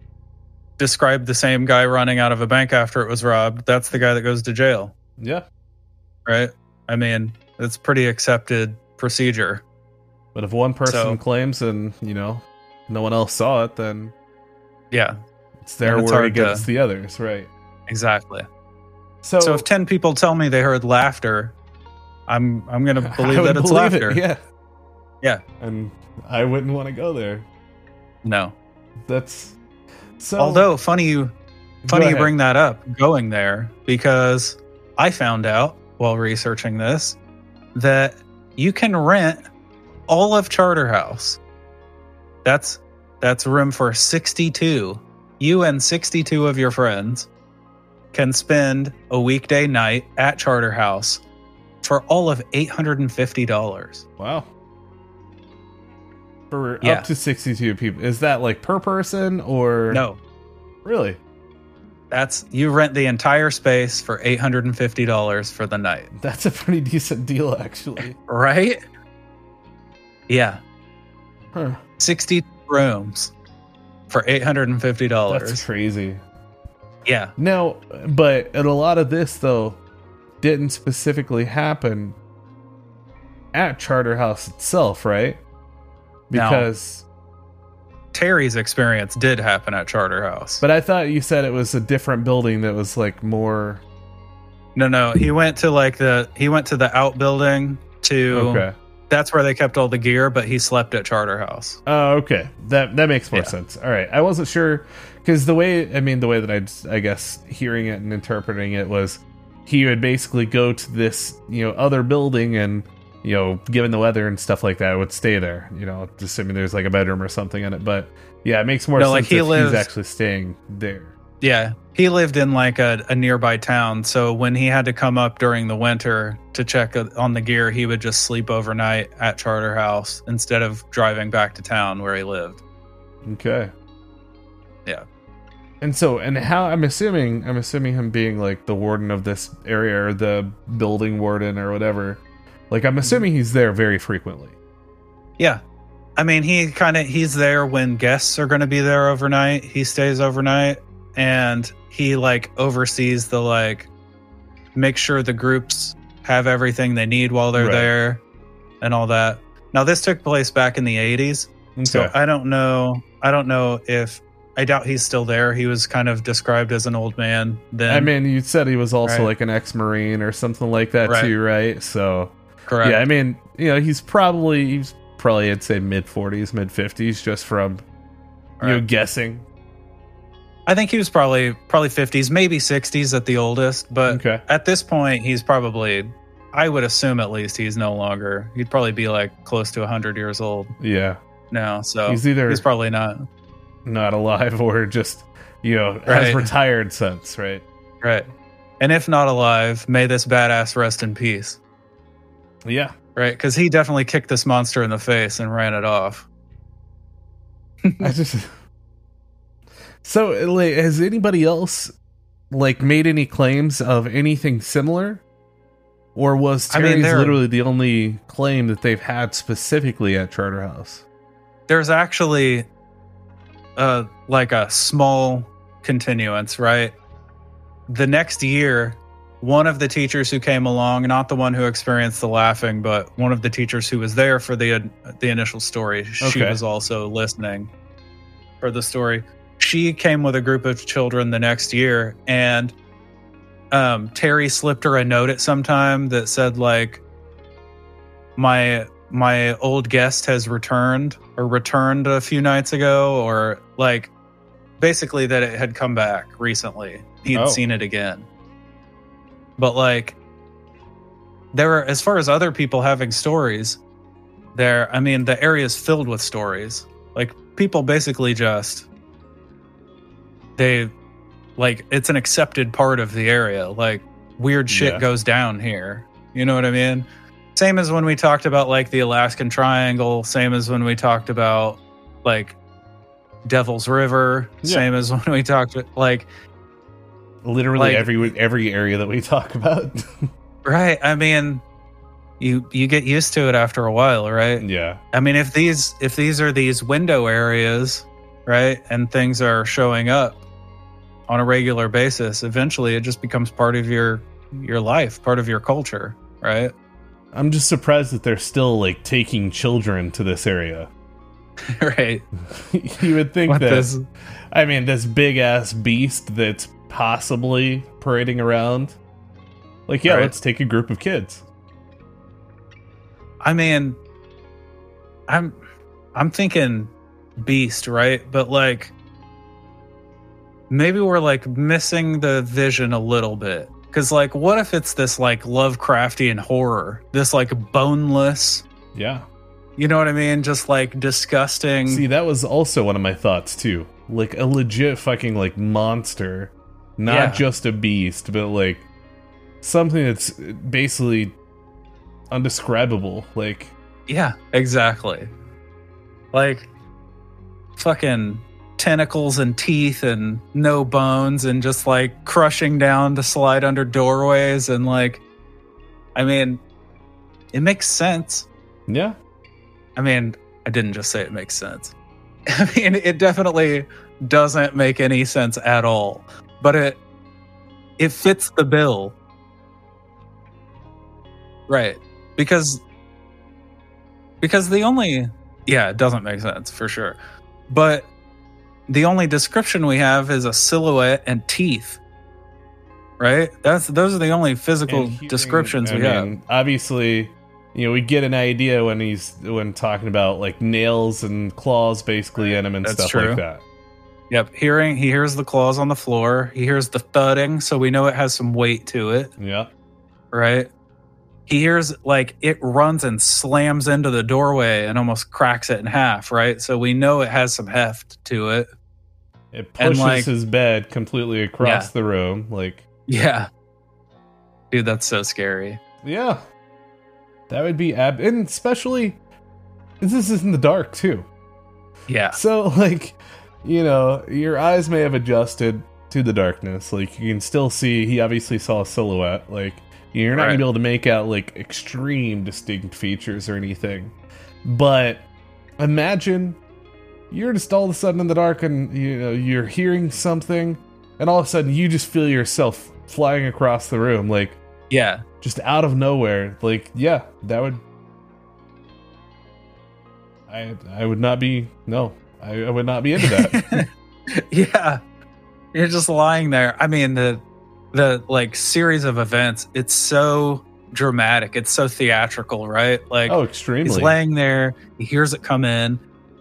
describe the same guy running out of a bank after it was robbed, that's the guy that goes to jail, Yeah. right? I mean, it's pretty accepted procedure. But if one person So- claims and, you know, no one else saw it, then Yeah, it's their it's word hard to- against the others, right? exactly. So, So if ten people tell me they heard laughter, I'm I'm gonna *laughs* believe that it's believe laughter. It, yeah. Yeah. And I wouldn't want to go there. No. That's so Although funny you funny you bring that up, going there because I found out while researching this that you can rent all of Charterhouse. That's that's room for 62. You and 62 of your friends can spend a weekday night at Charterhouse for all of $850. Wow. For Yeah. up to 62 people. Is that like per person or No, Really? that's you rent the entire space for $850 for the night. That's a pretty decent deal actually. *laughs* Right? Yeah. Huh. 60 rooms for $850. That's crazy. yeah. Now, but and a lot of this though didn't specifically happen at Charterhouse itself, right? Because Terry's experience did happen at Charterhouse. but I thought you said it was a different building that was like more no, no, he went to like the he went to the outbuilding to okay. that's where they kept all the gear, but he slept at Charterhouse. Oh, okay. That that makes more Yeah. sense. All right. I wasn't sure because the way I mean the way that I I guess hearing it and interpreting it was he would basically go to this you know other building and you know given the weather and stuff like that would stay there. You know, assuming there's like a bedroom or something in it. But yeah, it makes more No, sense like, he if lives- he's actually staying there. Yeah. He lived in like a, a nearby town, so when he had to come up during the winter to check on the gear, he would just sleep overnight at Charterhouse instead of driving back to town where he lived. Okay. Yeah. And so, and how I'm assuming, I'm assuming him being like the warden of this area or the building warden or whatever. Like, I'm assuming he's there very frequently. Yeah. I mean, he kind of he's there when guests are going to be there overnight. He stays overnight and he like oversees the like make sure the groups have everything they need while they're Right. there and all that. Now this took place back in the 80s. So I don't know I don't know if I doubt he's still there. He was kind of described as an old man then. I mean, you said he was also Right. like an ex-marine or something like that Right. too, right? So, correct. yeah, I mean, you know, he's probably he's probably I'd say mid 40s, mid 50s, just from you know guessing. I think he was probably probably 50s, maybe 60s at the oldest, but Okay. at this point he's probably I would assume at least he's no longer. He'd probably be like close to 100 years old Yeah, now, so he's either he's probably not. not alive or just you know Right. has retired since, right? Right. And if not alive, may this badass rest in peace. Yeah. Right? Cuz he definitely kicked this monster in the face and ran it off. *laughs* I just so like, has anybody else like made any claims of anything similar, or was I Terry's mean, literally the only claim that they've had specifically at Charterhouse? there's actually uh like a small continuance, right? The next year, one of the teachers who came along, not the one who experienced the laughing, but one of the teachers who was there for the the initial story, she was also listening for the story. She came with a group of children the next year and um Terry slipped her a note at some time that said like my my old guest has returned or returned a few nights ago or like basically that it had come back recently he'd Oh. seen it again but like there are as far as other people having stories there i mean the area is filled with stories. Like people basically just they like it's an accepted part of the area. Like weird shit Yeah. goes down here. You know what i mean? Same as when we talked about like the alaskan triangle. Same as when we talked about like devil's river. Yeah. same as when we talked like Literally Like- every every area that we talk about. *laughs* Right. I mean, you you get used to it after a while, right? Yeah. I mean, if these if these are these window areas, right, and things are showing up on a regular basis, eventually it just becomes part of your your life, part of your culture, right? I'm just surprised that they're still like taking children to this area. *laughs* right. *laughs* you would think What that this- I mean this big ass beast that's possibly parading around. Like, yeah, Right. let's take a group of kids. I mean, I'm I'm thinking beast, right? But like maybe we're like missing the vision a little bit. Cause like what if it's this like Lovecraftian horror? This like boneless, Yeah. you know what I mean? Just like disgusting. See, that was also one of my thoughts too. Like a legit fucking like monster, not Yeah. just a beast, but like something that's basically undescribable. Like, Yeah, exactly. Like fucking tentacles and teeth and no bones and just like crushing down to slide under doorways and like I mean it makes sense. yeah, I mean, I didn't just say it makes sense. *laughs* I mean, it definitely doesn't make any sense at all. But it it fits the bill. Right. Because because the only yeah, it doesn't make sense for sure. But the only description we have is a silhouette and teeth. Right? That's those are the only physical hearing- descriptions I we have. mean, Obviously, you know, we get an idea when he's when talking about like nails and claws basically in him and That's stuff true. like that. Yep, hearing he hears the claws on the floor. He hears the thudding, so we know it has some weight to it, Yeah. right? He hears like it runs and slams into the doorway and almost cracks it in half, right? So we know it has some heft to it. It pushes like- his bed completely across Yeah. the room. Like, Yeah. Dude, that's so scary. yeah. That would be ab and especially this is in the dark too. Yeah. So like, you know, your eyes may have adjusted to the darkness. Like you can still see he obviously saw a silhouette. Like you're not Right. gonna be able to make out like extreme distinct features or anything. But imagine you're just all of a sudden in the dark and you know you're hearing something and all of a sudden you just feel yourself flying across the room like Yeah. just out of nowhere like yeah that would i i would not be no i, I would not be into that *laughs* yeah. You're just lying there. I mean, the the like series of events, it's so dramatic. It's so theatrical, right? Like oh He's extremely laying there. He hears it come in.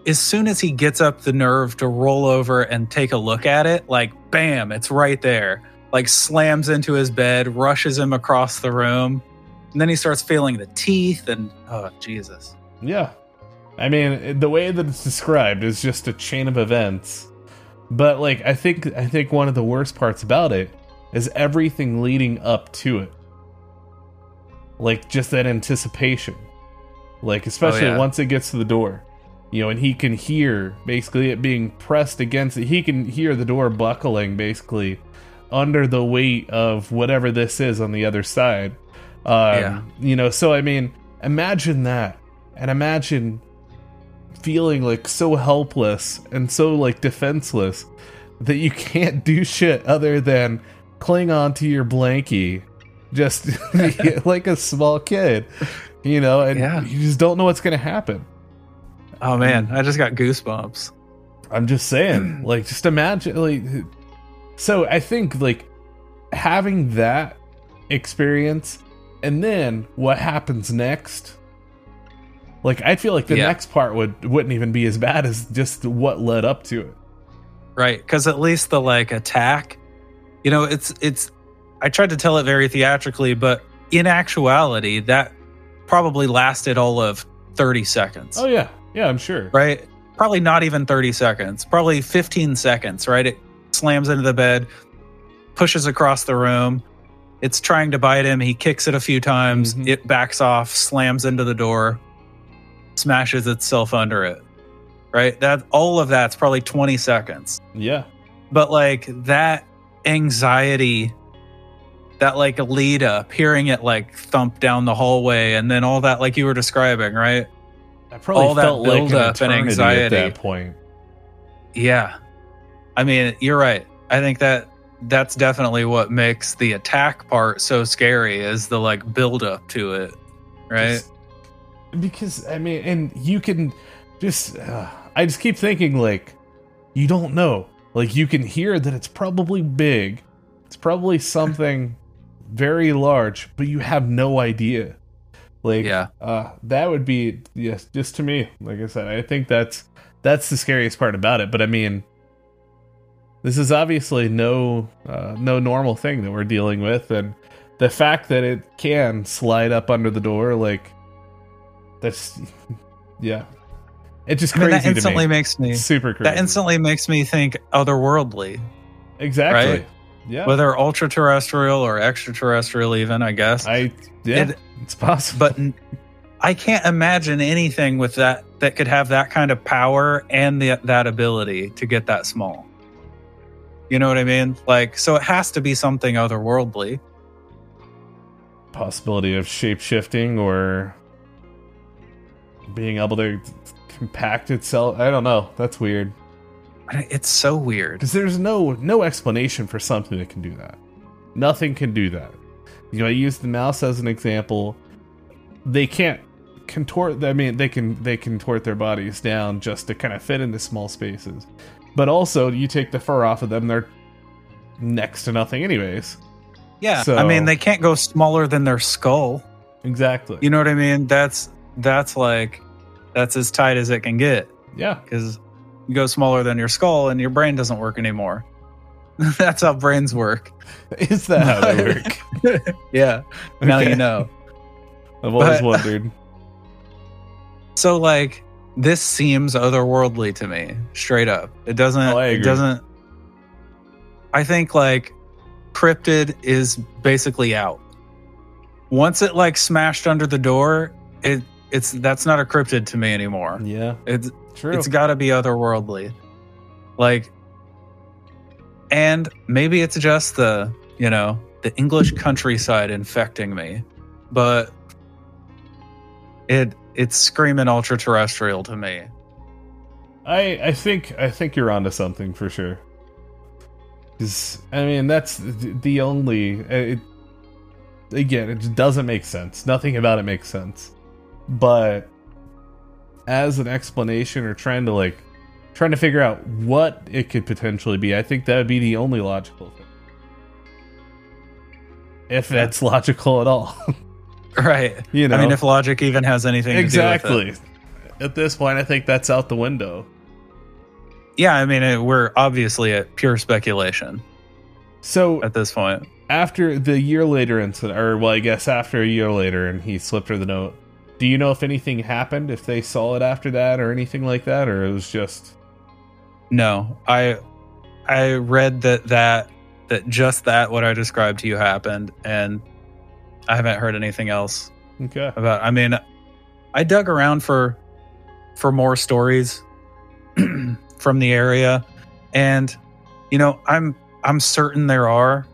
As soon as he gets up the nerve to roll over and take a look at it, like bam, it's right there. Like slams into his bed, rushes him across the room. And then he starts feeling the teeth and oh Jesus. yeah i mean the way that it's described is just a chain of events. But like i think i think one of the worst parts about it is everything leading up to it. Like just that anticipation. Like especially yeah. once it gets to the door. You know and he can hear basically it being pressed against it he can hear the door buckling basically under the weight of whatever this is on the other side. Um, Yeah. you know so i mean imagine that. And imagine feeling like so helpless and so like defenseless that you can't do shit other than cling on to your blankie just *laughs* like a small kid you know and Yeah. you just don't know what's gonna happen Oh man, I just got goosebumps. i'm just saying *clears throat* like just imagine like so i think like having that experience and then what happens next like i feel like the Yeah. next part would wouldn't even be as bad as just what led up to it Right. Because at least the like attack, you know, it's, it's, I tried to tell it very theatrically, but in actuality, that probably lasted all of 30 seconds. oh yeah yeah i'm sure right? Probably not even 30 seconds, probably 15 seconds, right? It slams into the bed, pushes across the room. It's trying to bite him. He kicks it a few times. Mhm. It backs off, slams into the door, smashes itself under it. Right? That all of that's probably 20 seconds. yeah But like that anxiety that like lead up, hearing it like thump down the hallway, and then all that like you were describing, right? I probably all that felt like an and anxiety. at that point. Yeah. I mean, you're right. I think that that's definitely what makes the attack part so scary is the like build up to it. Right? Just- because I mean, and you can just, uh, I just keep thinking like, you don't know. Like you can hear that it's probably big, it's probably *laughs* something very large, but you have no idea. Like, Yeah. uh, that would be yes, just to me. Like I said, I think that's that's the scariest part about it. But I mean, this is obviously no uh, no normal thing that we're dealing with, and the fact that it can slide up under the door, like that's *laughs* yeah, it just I mean, that instantly me. makes me super crazy. that instantly makes me think otherworldly, exactly. right? Yeah, whether ultra terrestrial or extraterrestrial, even I guess. I yeah, It- it's possible. but I can't imagine anything with that that could have that kind of power and the, that ability to get that small. You know what I mean? Like, so it has to be something otherworldly. possibility of shape shifting or being able to compact itself. I don't know. That's weird. It's so weird. because there's no no explanation for something that can do that. Nothing can do that. You know, I used the mouse as an example. They can't contort. I mean, they can they contort their bodies down just to kind of fit into small spaces. But also, you take the fur off of them, they're next to nothing, anyways. Yeah, So- I mean, they can't go smaller than their skull. Exactly. You know what I mean? That's that's like that's as tight as it can get yeah. because you go smaller than your skull and your brain doesn't work anymore. *laughs* that's how brains work. *laughs* Is that how they work? *laughs* Yeah. Now you know. I've always But- wondered. So like this seems otherworldly to me, straight up. It doesn't Oh, I it doesn't I think like cryptid is basically out. Once it like smashed under the door, it it's that's not a cryptid to me anymore. Yeah. It's True. it's got to be otherworldly. Like and maybe it's just the, you know, the English countryside infecting me, but it it's screaming ultra terrestrial to me. I I think I think you're onto something for sure. 'Cause, I mean that's the, the only uh, it, again it just doesn't make sense. Nothing about it makes sense. But as an explanation or trying to like trying to figure out what it could potentially be, I think that would be the only logical thing. If that's logical at all. *laughs* Right. you know. I mean if logic even has anything to do with exactly. At this point I think that's out the window. Yeah, I mean it, we're obviously at pure speculation So at this point. after the year later incident, or well, I guess after a year later, and he slipped her the note. Do you know if anything happened? If they saw it after that, or anything like that, or it was just No, I I read that that that just that what I described to you happened, and I haven't heard anything else okay? about. I mean, I dug around for for more stories *clears throat* from the area, and you know, I'm I'm certain there are,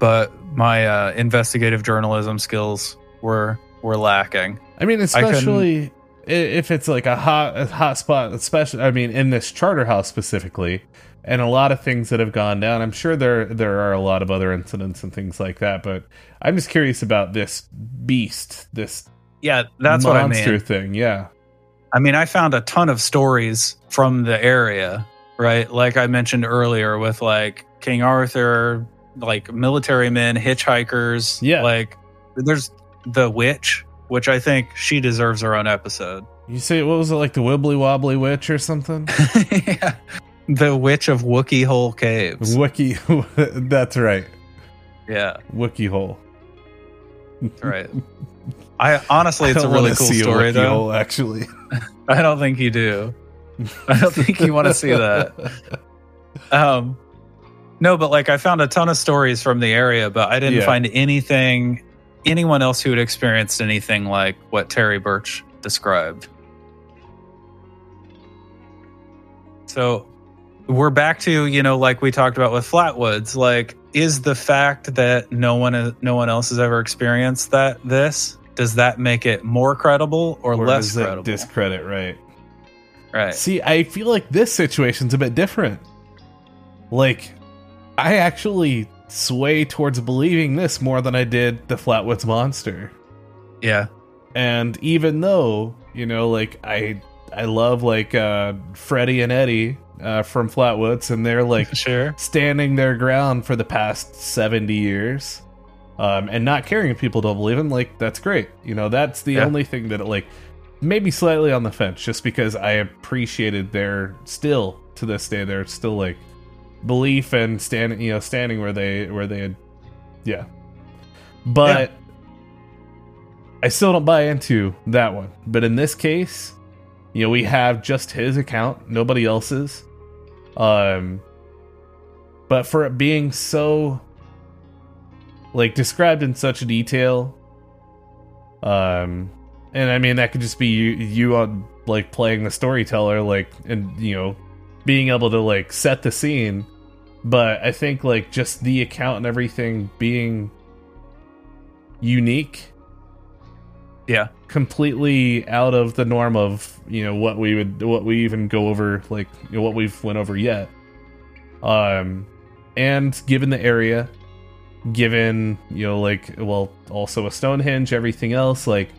but my uh, investigative journalism skills were were lacking. I mean, especially i if it's like a hot a hot spot, especially I mean, in this Charterhouse specifically, and a lot of things that have gone down. I'm sure there there are a lot of other incidents and things like that, but I'm just curious about this beast, this Yeah, that's what I monster mean. thing. Yeah, I mean, I found a ton of stories from the area, right? Like I mentioned earlier with like King Arthur, like military men, hitchhikers. Yeah. Like there's the witch, which I think she deserves her own episode. you say what was it like the Wibbly Wobbly Witch or something? *laughs* yeah. The witch of Wookey Hole Caves. Wookey, *laughs* that's right. Yeah, Wookey hole. that's right. I honestly, it's I a really cool story, though. hole, actually, *laughs* I don't think you do. I don't think you want to see that. Um, no, but like I found a ton of stories from the area, but I didn't Yeah. find anything, anyone else who had experienced anything like what Terry Birch described. So we're back to, you know, like we talked about with Flatwoods. Like is the fact that no one no one else has ever experienced that this does that make it more credible or, Or less credible? discredit, right? right. See, I feel like this situation's a bit different. Like, I actually sway towards believing this more than I did the Flatwoods monster. Yeah. And even though, you know, like I I love like uh Freddie and Eddie uh from Flatwoods and they're like *laughs* Sure. standing their ground for the past 70 years um, and not caring if people don't believe him like that's great you know that's the Yeah. only thing that like maybe slightly on the fence just because i appreciated their still to this day they're still like belief and standing you know standing where they where they had yeah. But i still don't buy into that one. But in this case you know we have just his account nobody else's. Um but for it being so like described in such detail um and i mean that could just be you you on like playing the storyteller like and you know being able to like set the scene but i think like just the account and everything being unique Yeah. completely out of the norm of you know what we would what we even go over like you know, what we've went over yet um and given the area given you know like well also a stonehenge everything else like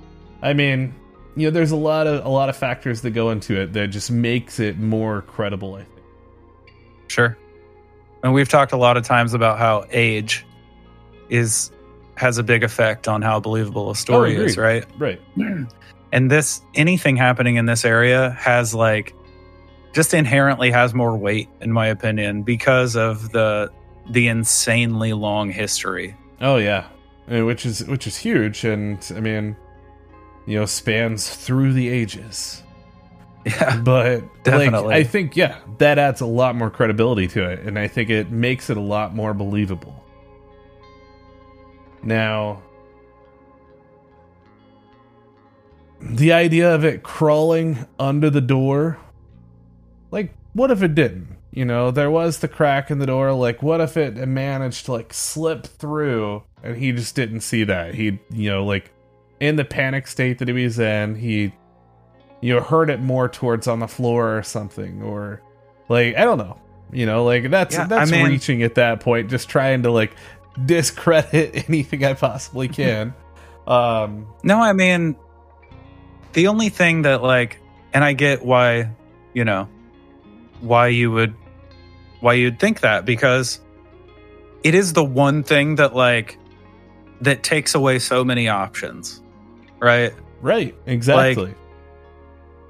i mean you know there's a lot of a lot of factors that go into it that just makes it more credible i think Sure. And we've talked a lot of times about how age is has a big effect on how believable a story is, right? right. *clears throat* And this anything happening in this area has like just inherently has more weight in my opinion because of the the insanely long history. oh yeah. Uh, which is which is huge. And i mean you know spans through the ages *laughs* Yeah. but Definitely. like i think yeah that adds a lot more credibility to it and i think it makes it a lot more believable now the idea of it crawling under the door like what if it didn't you know there was the crack in the door like what if it managed to like slip through and he just didn't see that he you know like in the panic state that he was in he you know heard it more towards on the floor or something or like i don't know. You know like that's Yeah, that's I mean- reaching at that point just trying to like discredit *laughs* anything i possibly can. Um No, I mean, the only thing that, like, and I get why, you know, why you would, why you'd think that because it is the one thing that, like, that takes away so many options, right? right exactly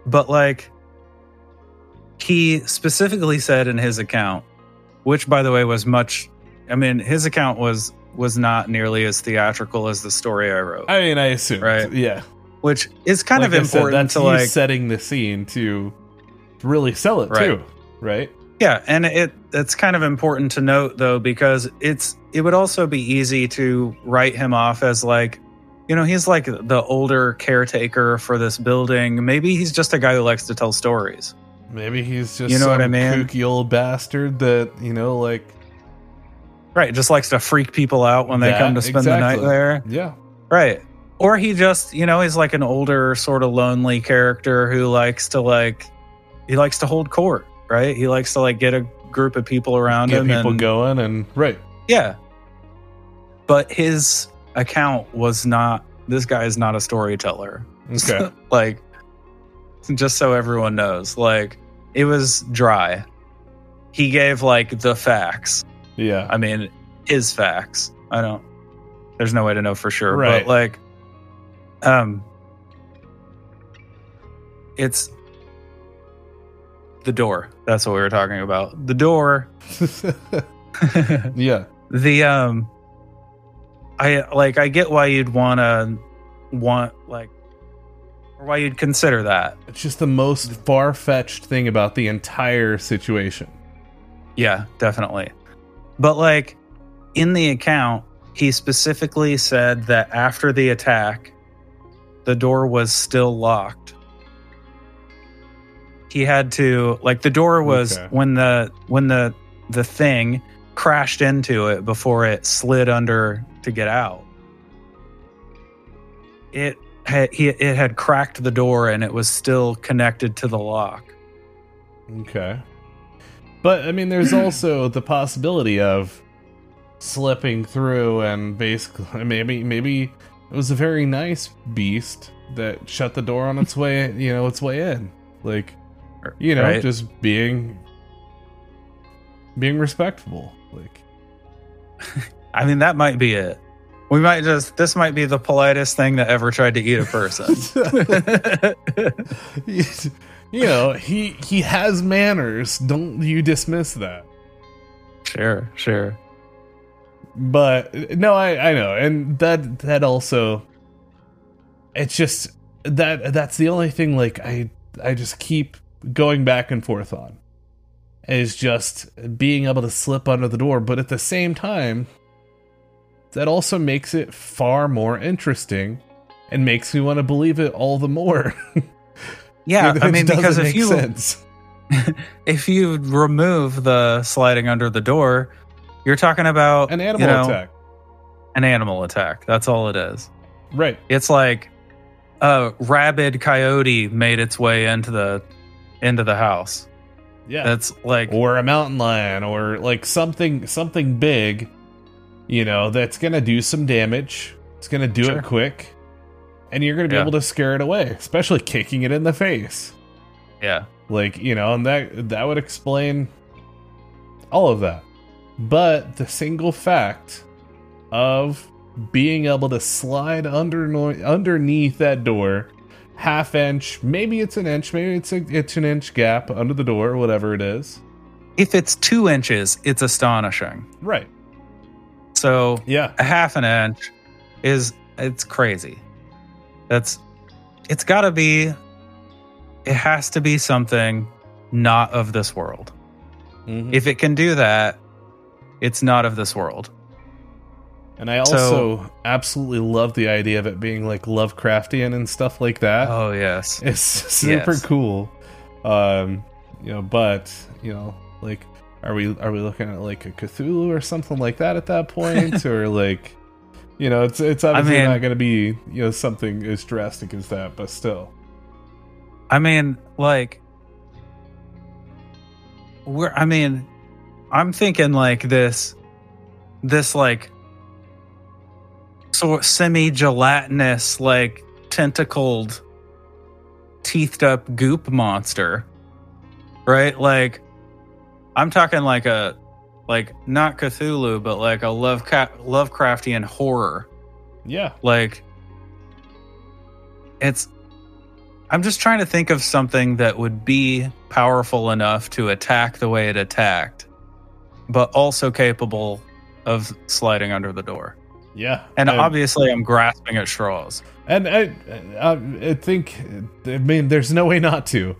But, like, he specifically said in his account, which, by the way, was much, I mean, his account was, was not nearly as theatrical as the story I wrote, i mean i assume Right. yeah which is kind Like of I said, important that's to like setting the scene to really sell it Right. too right Yeah, and it it's kind of important to note though because it's it would also be easy to write him off as like you know, he's like the older caretaker for this building. Maybe he's just a guy who likes to tell stories. maybe he's just You know what I mean? kooky old bastard that you know like Right, just likes to freak people out when they That- come to spend the night there. yeah Right. Or he just, you know, he's like an older sort of lonely character who likes to like he likes to hold court, right? He likes to like get a group of people around get him people and going and right Yeah. But his account was not this guy is not a storyteller. okay *laughs* like just so everyone knows. Like it was dry. He gave like the facts. yeah I mean, his facts. I don't there's no way to know for sure. Right. But like um it's the door. That's what we were talking about. The door *laughs* yeah *laughs* the um i like i get why you'd want to want like or why you'd consider that. It's just the most far-fetched thing about the entire situation. Yeah definitely. But like in the account he specifically said that after the attack the door was still locked. He had to like the door was Okay. when the when the the thing crashed into it before it slid under to get out. It had, he, it had cracked the door and it was still connected to the lock. Okay. But I mean, there's also *clears throat* the possibility of slipping through and basically *laughs* maybe maybe it was a very nice beast that shut the door on its *laughs* way you know its way in like you know Right. just being being respectful like *laughs* I mean, that might be it. We might just, this might be the politest thing that ever tried to eat a person. *laughs* you know he he has manners don't you dismiss that sure, sure. but no i i know and that that also it's just that that's the only thing like i i just keep going back and forth on is just being able to slip under the door but at the same time that also makes it far more interesting and makes me want to believe it all the more *laughs* Yeah, I mean, because if you sense. *laughs* if you remove the sliding under the door, you're talking about an animal you know, attack An animal attack. That's all it is. right It's like a rabid coyote made its way into the into the house. yeah That's like or a mountain lion or like something something big you know that's gonna do some damage it's gonna do Sure. it quick and you're gonna be Yeah. able to scare it away especially kicking it in the face yeah. like you know and that that would explain all of that but the single fact of being able to slide under underneath that door half inch maybe it's an inch maybe it's a it's an inch gap under the door whatever it is If it's two inches, it's astonishing. right So yeah a half an inch is it's crazy. That's it's got to be it has to be something not of this world. Mhm. If it can do that, it's not of this world. And I also absolutely love the idea of it being like Lovecraftian and stuff like that. Oh yes. It's *laughs* super Yes. cool. Um, you know, but you know, like, are we are we looking at like a Cthulhu or something like that at that *laughs* point, or like, you know, it's it's obviously mean- not going to be you know something as drastic as that, but still, I mean, like we're I mean, I'm thinking like this this like sort semi gelatinous like tentacled teethed up goop monster. Right? Like I'm talking like a like not Cthulhu but like a Lovecraft Lovecraftian horror. Yeah, like it's i'm just trying to think of something that would be powerful enough to attack the way it attacked but also capable of sliding under the door. Yeah, and I- obviously i'm grasping at straws. And I, I, I think, I mean, there's no way not to,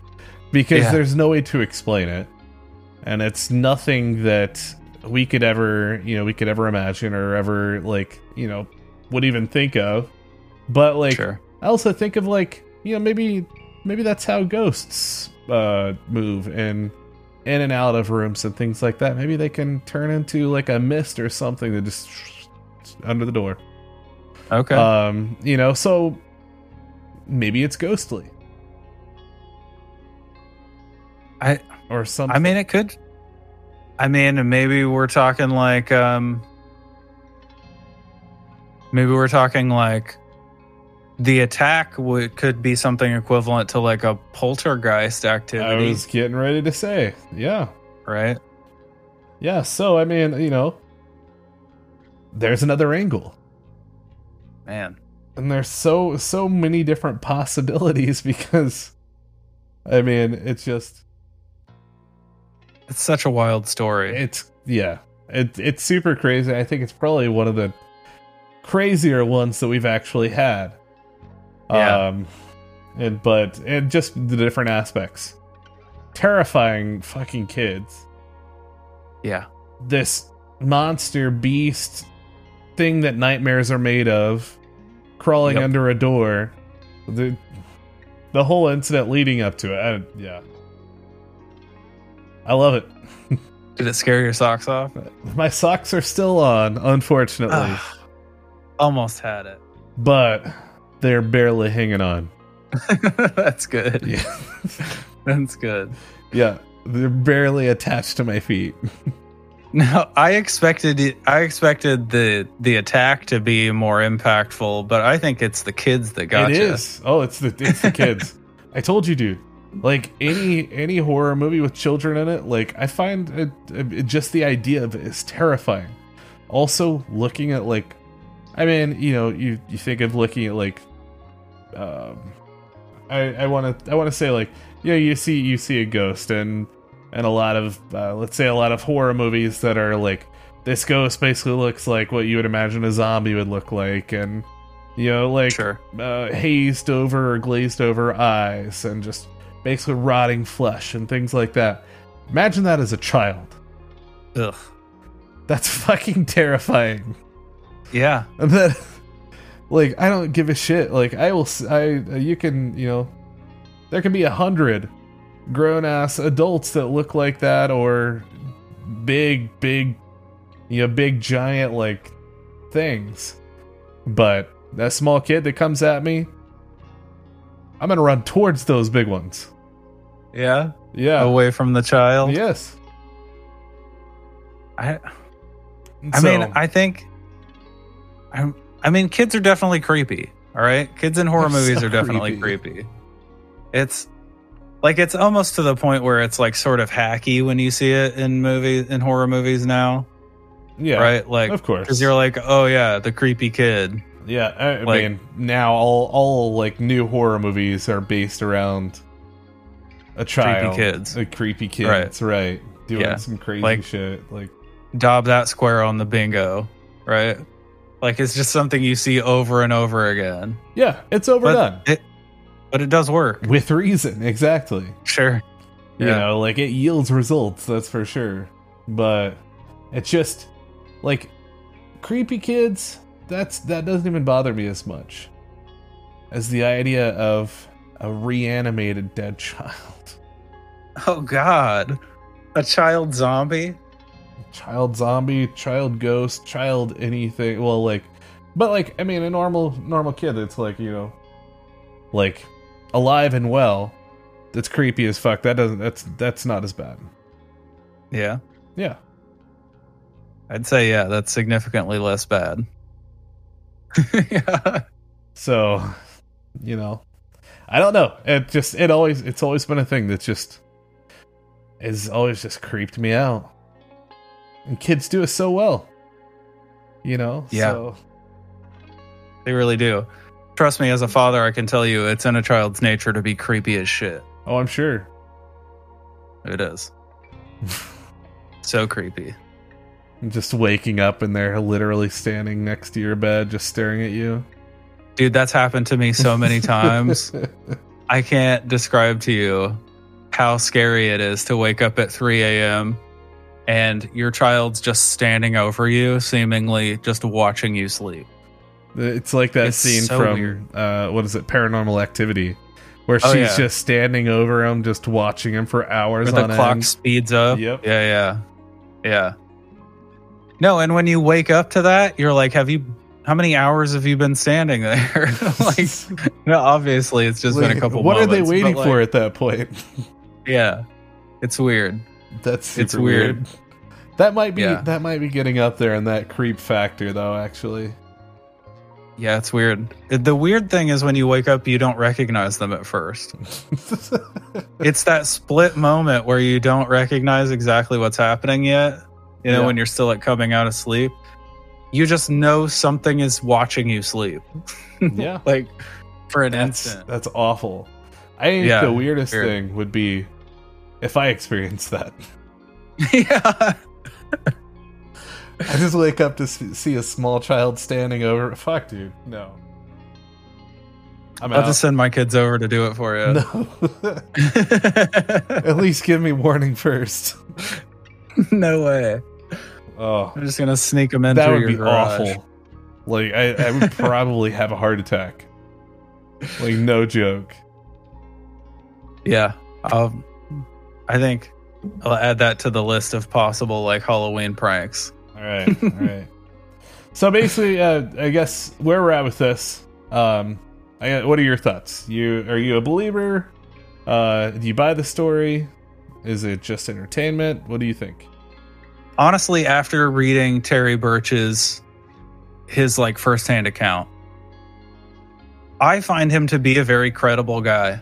because Yeah. there's no way to explain it, and it's nothing that we could ever, you know, we could ever imagine or ever like, you know, would even think of. But like, sure I also think of like, you know, maybe, maybe that's how ghosts uh, move and in and out of rooms and things like that. Maybe they can turn into like a mist or something that just under the door. okay Um, you know, so maybe it's ghostly i or something. i mean it could i mean maybe we're talking like um maybe we're talking like the attack would could be something equivalent to like a poltergeist activity. I was getting ready to say, yeah, right yeah. So I mean, you know, there's another angle, man and there's so so many different possibilities *laughs* because, I mean, it's just it's such a wild story it's yeah, it it's super crazy. I think it's probably one of the crazier ones that we've actually had. Yeah. Um, and but and just the different aspects, terrifying fucking kids. yeah This monster beast thing that nightmares are made of, crawling Yep. under a door. The the whole incident leading up to it. I, yeah, I love it. Did it scare your socks off? My socks are still on, unfortunately, almost had it. but they're barely hanging on. *laughs* That's good. Yeah. *laughs* That's good. yeah, they're barely attached to my feet. *laughs* No, I expected it, I expected the the attack to be more impactful, but I think it's the kids that got It you. is. Oh, it's the it's the kids. I told you, dude. Like any any horror movie with children in it, like I find it, it- just the idea of it is terrifying. Also, looking at like, I mean, you know, you you think of looking at like, um, I I want to I want to say like, yeah, you see you see a ghost and and a lot of uh, let's say a lot of horror movies that are like this ghost basically looks like what you would imagine a zombie would look like and you know like Sure. uh, hazed over or glazed over eyes and just basically rotting flesh and things like that. Imagine that as a child. Ugh. That's *laughs* fucking terrifying. Yeah. *laughs* And then, like, I don't give a shit. Like, I will, I, you can, you know, there can be a hundred grown ass adults that look like that or big, big, you know, big giant, like, things. But that small kid that comes at me, I'm gonna run towards those big ones. Yeah. Yeah. Away from the child. Yes. I I mean, I think I I mean kids are definitely creepy. All right? Kids in horror movies so are definitely creepy. creepy. It's like it's almost to the point where it's like sort of hacky when you see it in movies in horror movies now, yeah, right? Like of course. cuz you're like, "Oh yeah, the creepy kid." Yeah, I, I Like- mean, now all all like new horror movies are based around a child, kids. uh, creepy kids, right? Doing Yeah. some crazy Like- shit, like Dob that square on the bingo, right? Like it's just something you see over and over again. yeah, it's overdone But it but it does work. with reason, exactly. Sure. You Yeah. know, like it yields results, that's for sure. But it's just like creepy kids. That's that doesn't even bother me as much as the idea of a reanimated dead *laughs* child. *laughs* Oh God, a child zombie. child zombie, child ghost, child anything. Well, like, but like, I mean, a normal normal kid it's like, you know, like alive and well. That's creepy as fuck. That doesn't. That's that's not as bad. Yeah, Yeah. I'd say yeah, that's significantly less bad. yeah, *laughs* So, you know, I don't know. It just it always it's always been a thing that just is always just creeped me out. And kids do it so well. You know. Yeah. So, they really do. Trust me, as a father, I can tell you it's in a child's nature to be creepy as shit. oh, I'm sure. It is. *laughs* so creepy. Just waking up and they're literally standing next to your bed, just staring at you. Dude, that's happened to me so many times. *laughs* I can't describe to you how scary it is to wake up at 3 a.m. and your child's just standing over you, seemingly just watching you sleep. It's like that It's scene so from uh, what is it, Paranormal Activity, where Oh, she's yeah. just standing over him, just watching him for hours Where the clock end. speeds up. Yep. Yeah, yeah. Yeah. No, and when you wake up to that, you're like, have you how many hours have you been standing there? *laughs* like *laughs* no, obviously it's just been a couple What are they waiting but, for at that point? *laughs* Yeah. It's weird. That's It's weird. That might be Yeah. that might be getting up there in that creep factor, though. Actually, Yeah, it's weird. The weird thing is when you wake up, you don't recognize them at first. *laughs* It's that split moment where you don't recognize exactly what's happening yet. You know, Yeah. when you're still like coming out of sleep, you just know something is watching you sleep. *laughs* yeah, like for an that's instant. that's awful. I think Yeah, the weirdest weird. thing would be if I experienced that. *laughs* yeah. I just wake up to see a small child standing over. Fuck, dude, no. I'm I'll out. just send my kids over to do it for you. no. *laughs* At least give me warning first. no way. Oh, I'm just gonna sneak them in that would be garage. awful. Like I, I would *laughs* probably have a heart attack. Like no joke. Yeah. Um, I think I'll add that to the list of possible like Halloween pranks. All right, all right. *laughs* So basically, uh, I guess where we're at with this. Um, I, what are your thoughts? You are you a believer? Uh, do you buy the story? Is it just entertainment? What do you think? Honestly, after reading Terry Birch's his like firsthand account, I find him to be a very credible guy.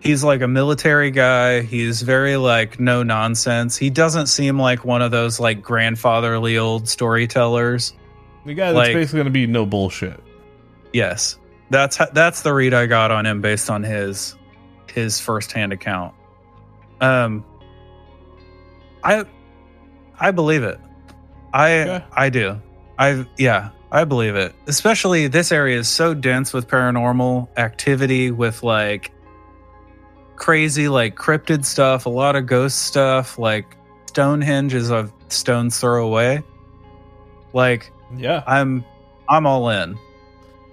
He's like a military guy. He's very like no nonsense. He doesn't seem like one of those like grandfatherly old storytellers. The guy that's Like- basically going to be no bullshit. Yes, that's that's the read I got on him based on his his firsthand account. Um, I I believe it. I Okay. I do. I yeah, I believe it. Especially this area is so dense with paranormal activity, with like crazy like cryptid stuff, a lot of ghost stuff. Like Stonehenge is a stone's throw away. Like Yeah, I'm I'm all in.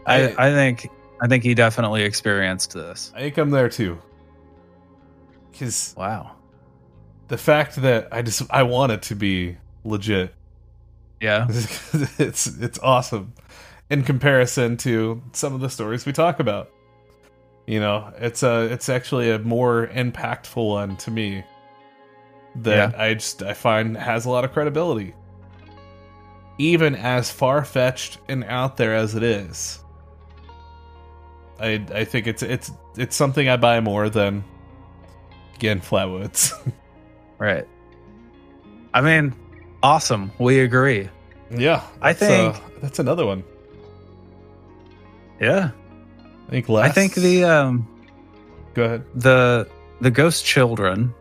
I, I- I think I think he definitely experienced this. I think I'm there too. Because Wow. the fact that I just I want it to be legit. Yeah. *laughs* it's it's awesome in comparison to some of the stories we talk about. You know, it's a it's actually a more impactful one to me that I just I find has a lot of credibility. Even as far fetched and out there as it is. I I think it's it's it's something I buy more than again Flatwoods. *laughs* Right. I mean, awesome. We agree. yeah. I think- uh, that's another one. Yeah. I think last I think the um Go ahead. the the ghost children.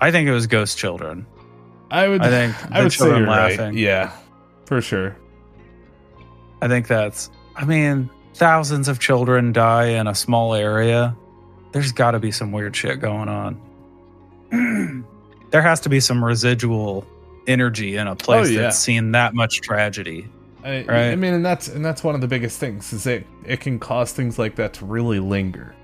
I think it was ghost children. I would. I think I would say you're right. laughing. Yeah, for sure. I think that's I mean, thousands of children die in a small area. There's got to be some weird shit going on. *clears throat* there has to be some residual energy in a place Oh, yeah. that's seen that much tragedy. I, Right. I mean, and that's and that's one of the biggest things is it it can cause things like that to really linger.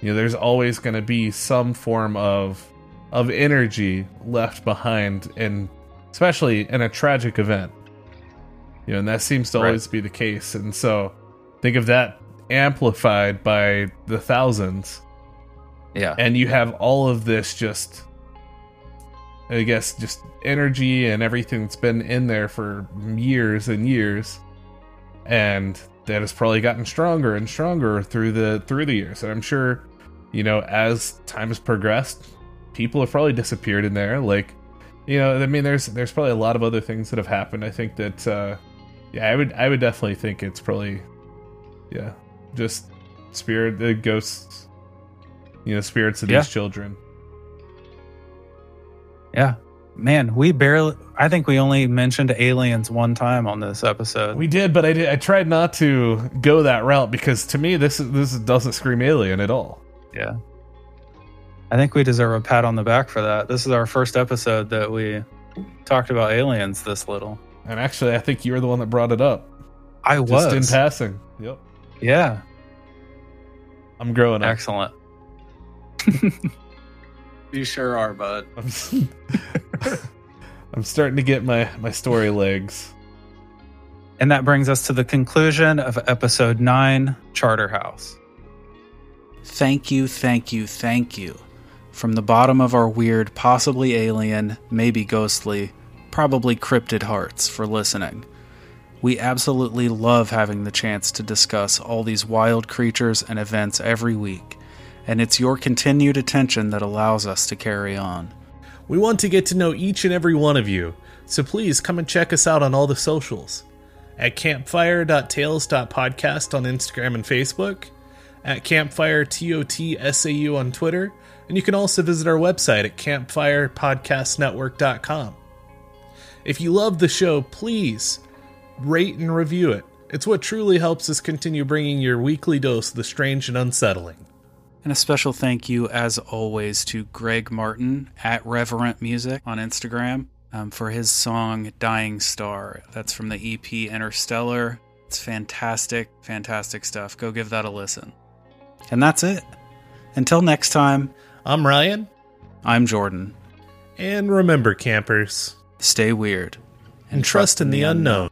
You know, there's always going to be some form of of energy left behind, and especially in a tragic event. You know, and that seems to Right. always be the case. And so, think of that amplified by the thousands. Yeah. and you have all of this just i guess just energy and everything that's been in there for years and years. And that has probably gotten stronger and stronger through the through the years. And i'm sure you know as time has progressed people have probably disappeared in there. Like you know i mean there's there's probably a lot of other things that have happened. I think that uh yeah i would i would definitely think it's probably yeah just spirit the ghosts you know spirits of Yeah. these children Yeah. Man, we barely I think we only mentioned aliens one time on this episode. we did but i did i tried not to go that route because to me this this doesn't scream alien at all yeah. I think we deserve a pat on the back for that. This is our first episode that we talked about aliens this little. and actually i think you were the one that brought it up I just was. in passing yep yeah. i'm growing up Excellent. *laughs* you sure are, bud. *laughs* I'm, I'm starting to get my my story legs And that brings us to the conclusion of episode 9, Charterhouse. Thank you, thank you, thank you. From the bottom of our weird, possibly alien, maybe ghostly, probably cryptid hearts for listening. We absolutely love having the chance to discuss all these wild creatures and events every week, and it's your continued attention that allows us to carry on. We want to get to know each and every one of you, so please come and check us out on all the socials. At campfire.tales.podcast on Instagram and Facebook, at campfire TOTSAU on Twitter, and you can also visit our website at campfirepodcastnetwork.com. If you love the show, please rate and review it. It's what truly helps us continue bringing your weekly dose of the strange and unsettling. And a special thank you, as always, to Greg Martin at Reverent Music on Instagram um, for his song Dying Star. That's from the EP Interstellar. It's fantastic, fantastic stuff. Go give that a listen. And that's it. Until next time, I'm Ryan. I'm Jordan. And remember, campers, Stay weird and trust in the unknown.